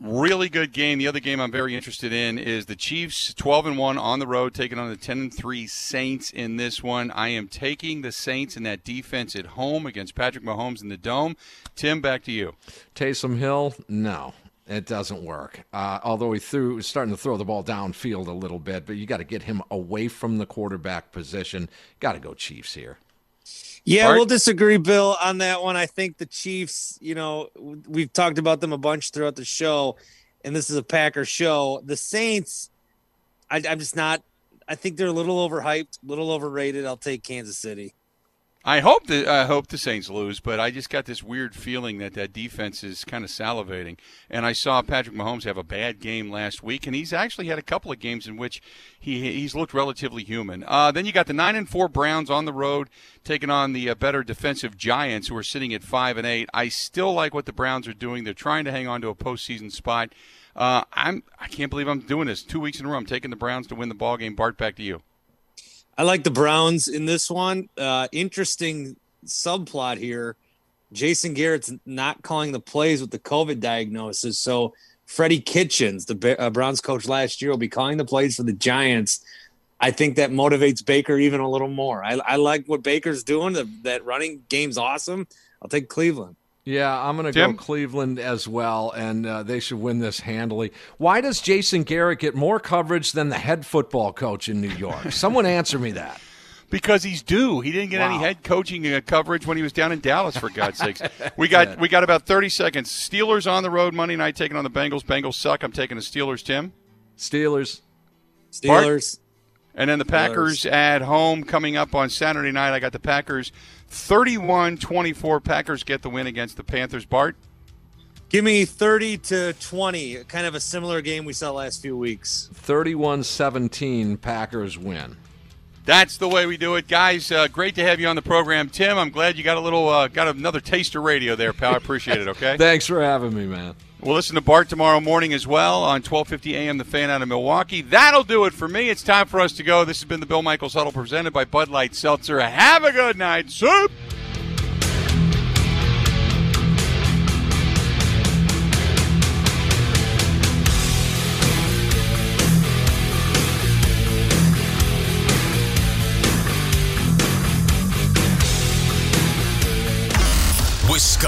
[SPEAKER 3] Really good game. The other game I'm very interested in is the Chiefs 12 and 1 on the road taking on the 10 and 3 Saints in this one. I am taking the Saints in that defense at home against Patrick Mahomes in the dome. Tim, back to you.
[SPEAKER 5] Taysom Hill, no. It doesn't work. Uh, although he threw, was starting to throw the ball downfield a little bit, but you got to get him away from the quarterback position. Got to go Chiefs here.
[SPEAKER 4] Yeah,
[SPEAKER 3] Bart?
[SPEAKER 4] we'll disagree, Bill, on that one. I think the Chiefs, you know, we've talked about them a bunch throughout the show, and this is a Packer show. The Saints, I, I'm just not. I think they're a little overhyped, a little overrated. I'll take Kansas City.
[SPEAKER 3] I hope the I hope the Saints lose, but I just got this weird feeling that that defense is kind of salivating. And I saw Patrick Mahomes have a bad game last week, and he's actually had a couple of games in which he he's looked relatively human. Uh, then you got the nine and four Browns on the road taking on the uh, better defensive Giants, who are sitting at five and eight. I still like what the Browns are doing. They're trying to hang on to a postseason spot. Uh, I'm I can't believe I'm doing this two weeks in a row. I'm taking the Browns to win the ball game. Bart, back to you.
[SPEAKER 4] I like the Browns in this one. Uh, interesting subplot here. Jason Garrett's not calling the plays with the COVID diagnosis. So Freddie Kitchens, the uh, Browns coach last year, will be calling the plays for the Giants. I think that motivates Baker even a little more. I, I like what Baker's doing. The, that running game's awesome. I'll take Cleveland.
[SPEAKER 5] Yeah, I'm going to go Cleveland as well, and uh, they should win this handily. Why does Jason Garrett get more coverage than the head football coach in New York? Someone answer me that.
[SPEAKER 3] Because he's due. He didn't get any head coaching uh, coverage when he was down in Dallas. For God's sakes, we got we got about thirty seconds. Steelers on the road Monday night taking on the Bengals. Bengals suck. I'm taking the Steelers. Tim,
[SPEAKER 5] Steelers.
[SPEAKER 3] Bart?
[SPEAKER 4] Steelers.
[SPEAKER 3] and then the Packers at home coming up on Saturday night. I got the Packers 31-24. Packers get the win against the Panthers. Bart,
[SPEAKER 4] Give me 30 to 20, kind of a similar game we saw last few weeks.
[SPEAKER 5] 31 17, Packers win.
[SPEAKER 3] that's the way we do it, guys. Uh, great to have you on the program, Tim. I'm glad you got a little uh, got another taster radio there, pal. I appreciate it. Okay.
[SPEAKER 5] Thanks for having me, man.
[SPEAKER 3] We'll listen to Bart tomorrow morning as well on 1250 AM The Fan out of Milwaukee. That'll do it for me. It's time for us to go. This has been the Bill Michaels Huddle presented by Bud Light Seltzer. Have a good night, soup.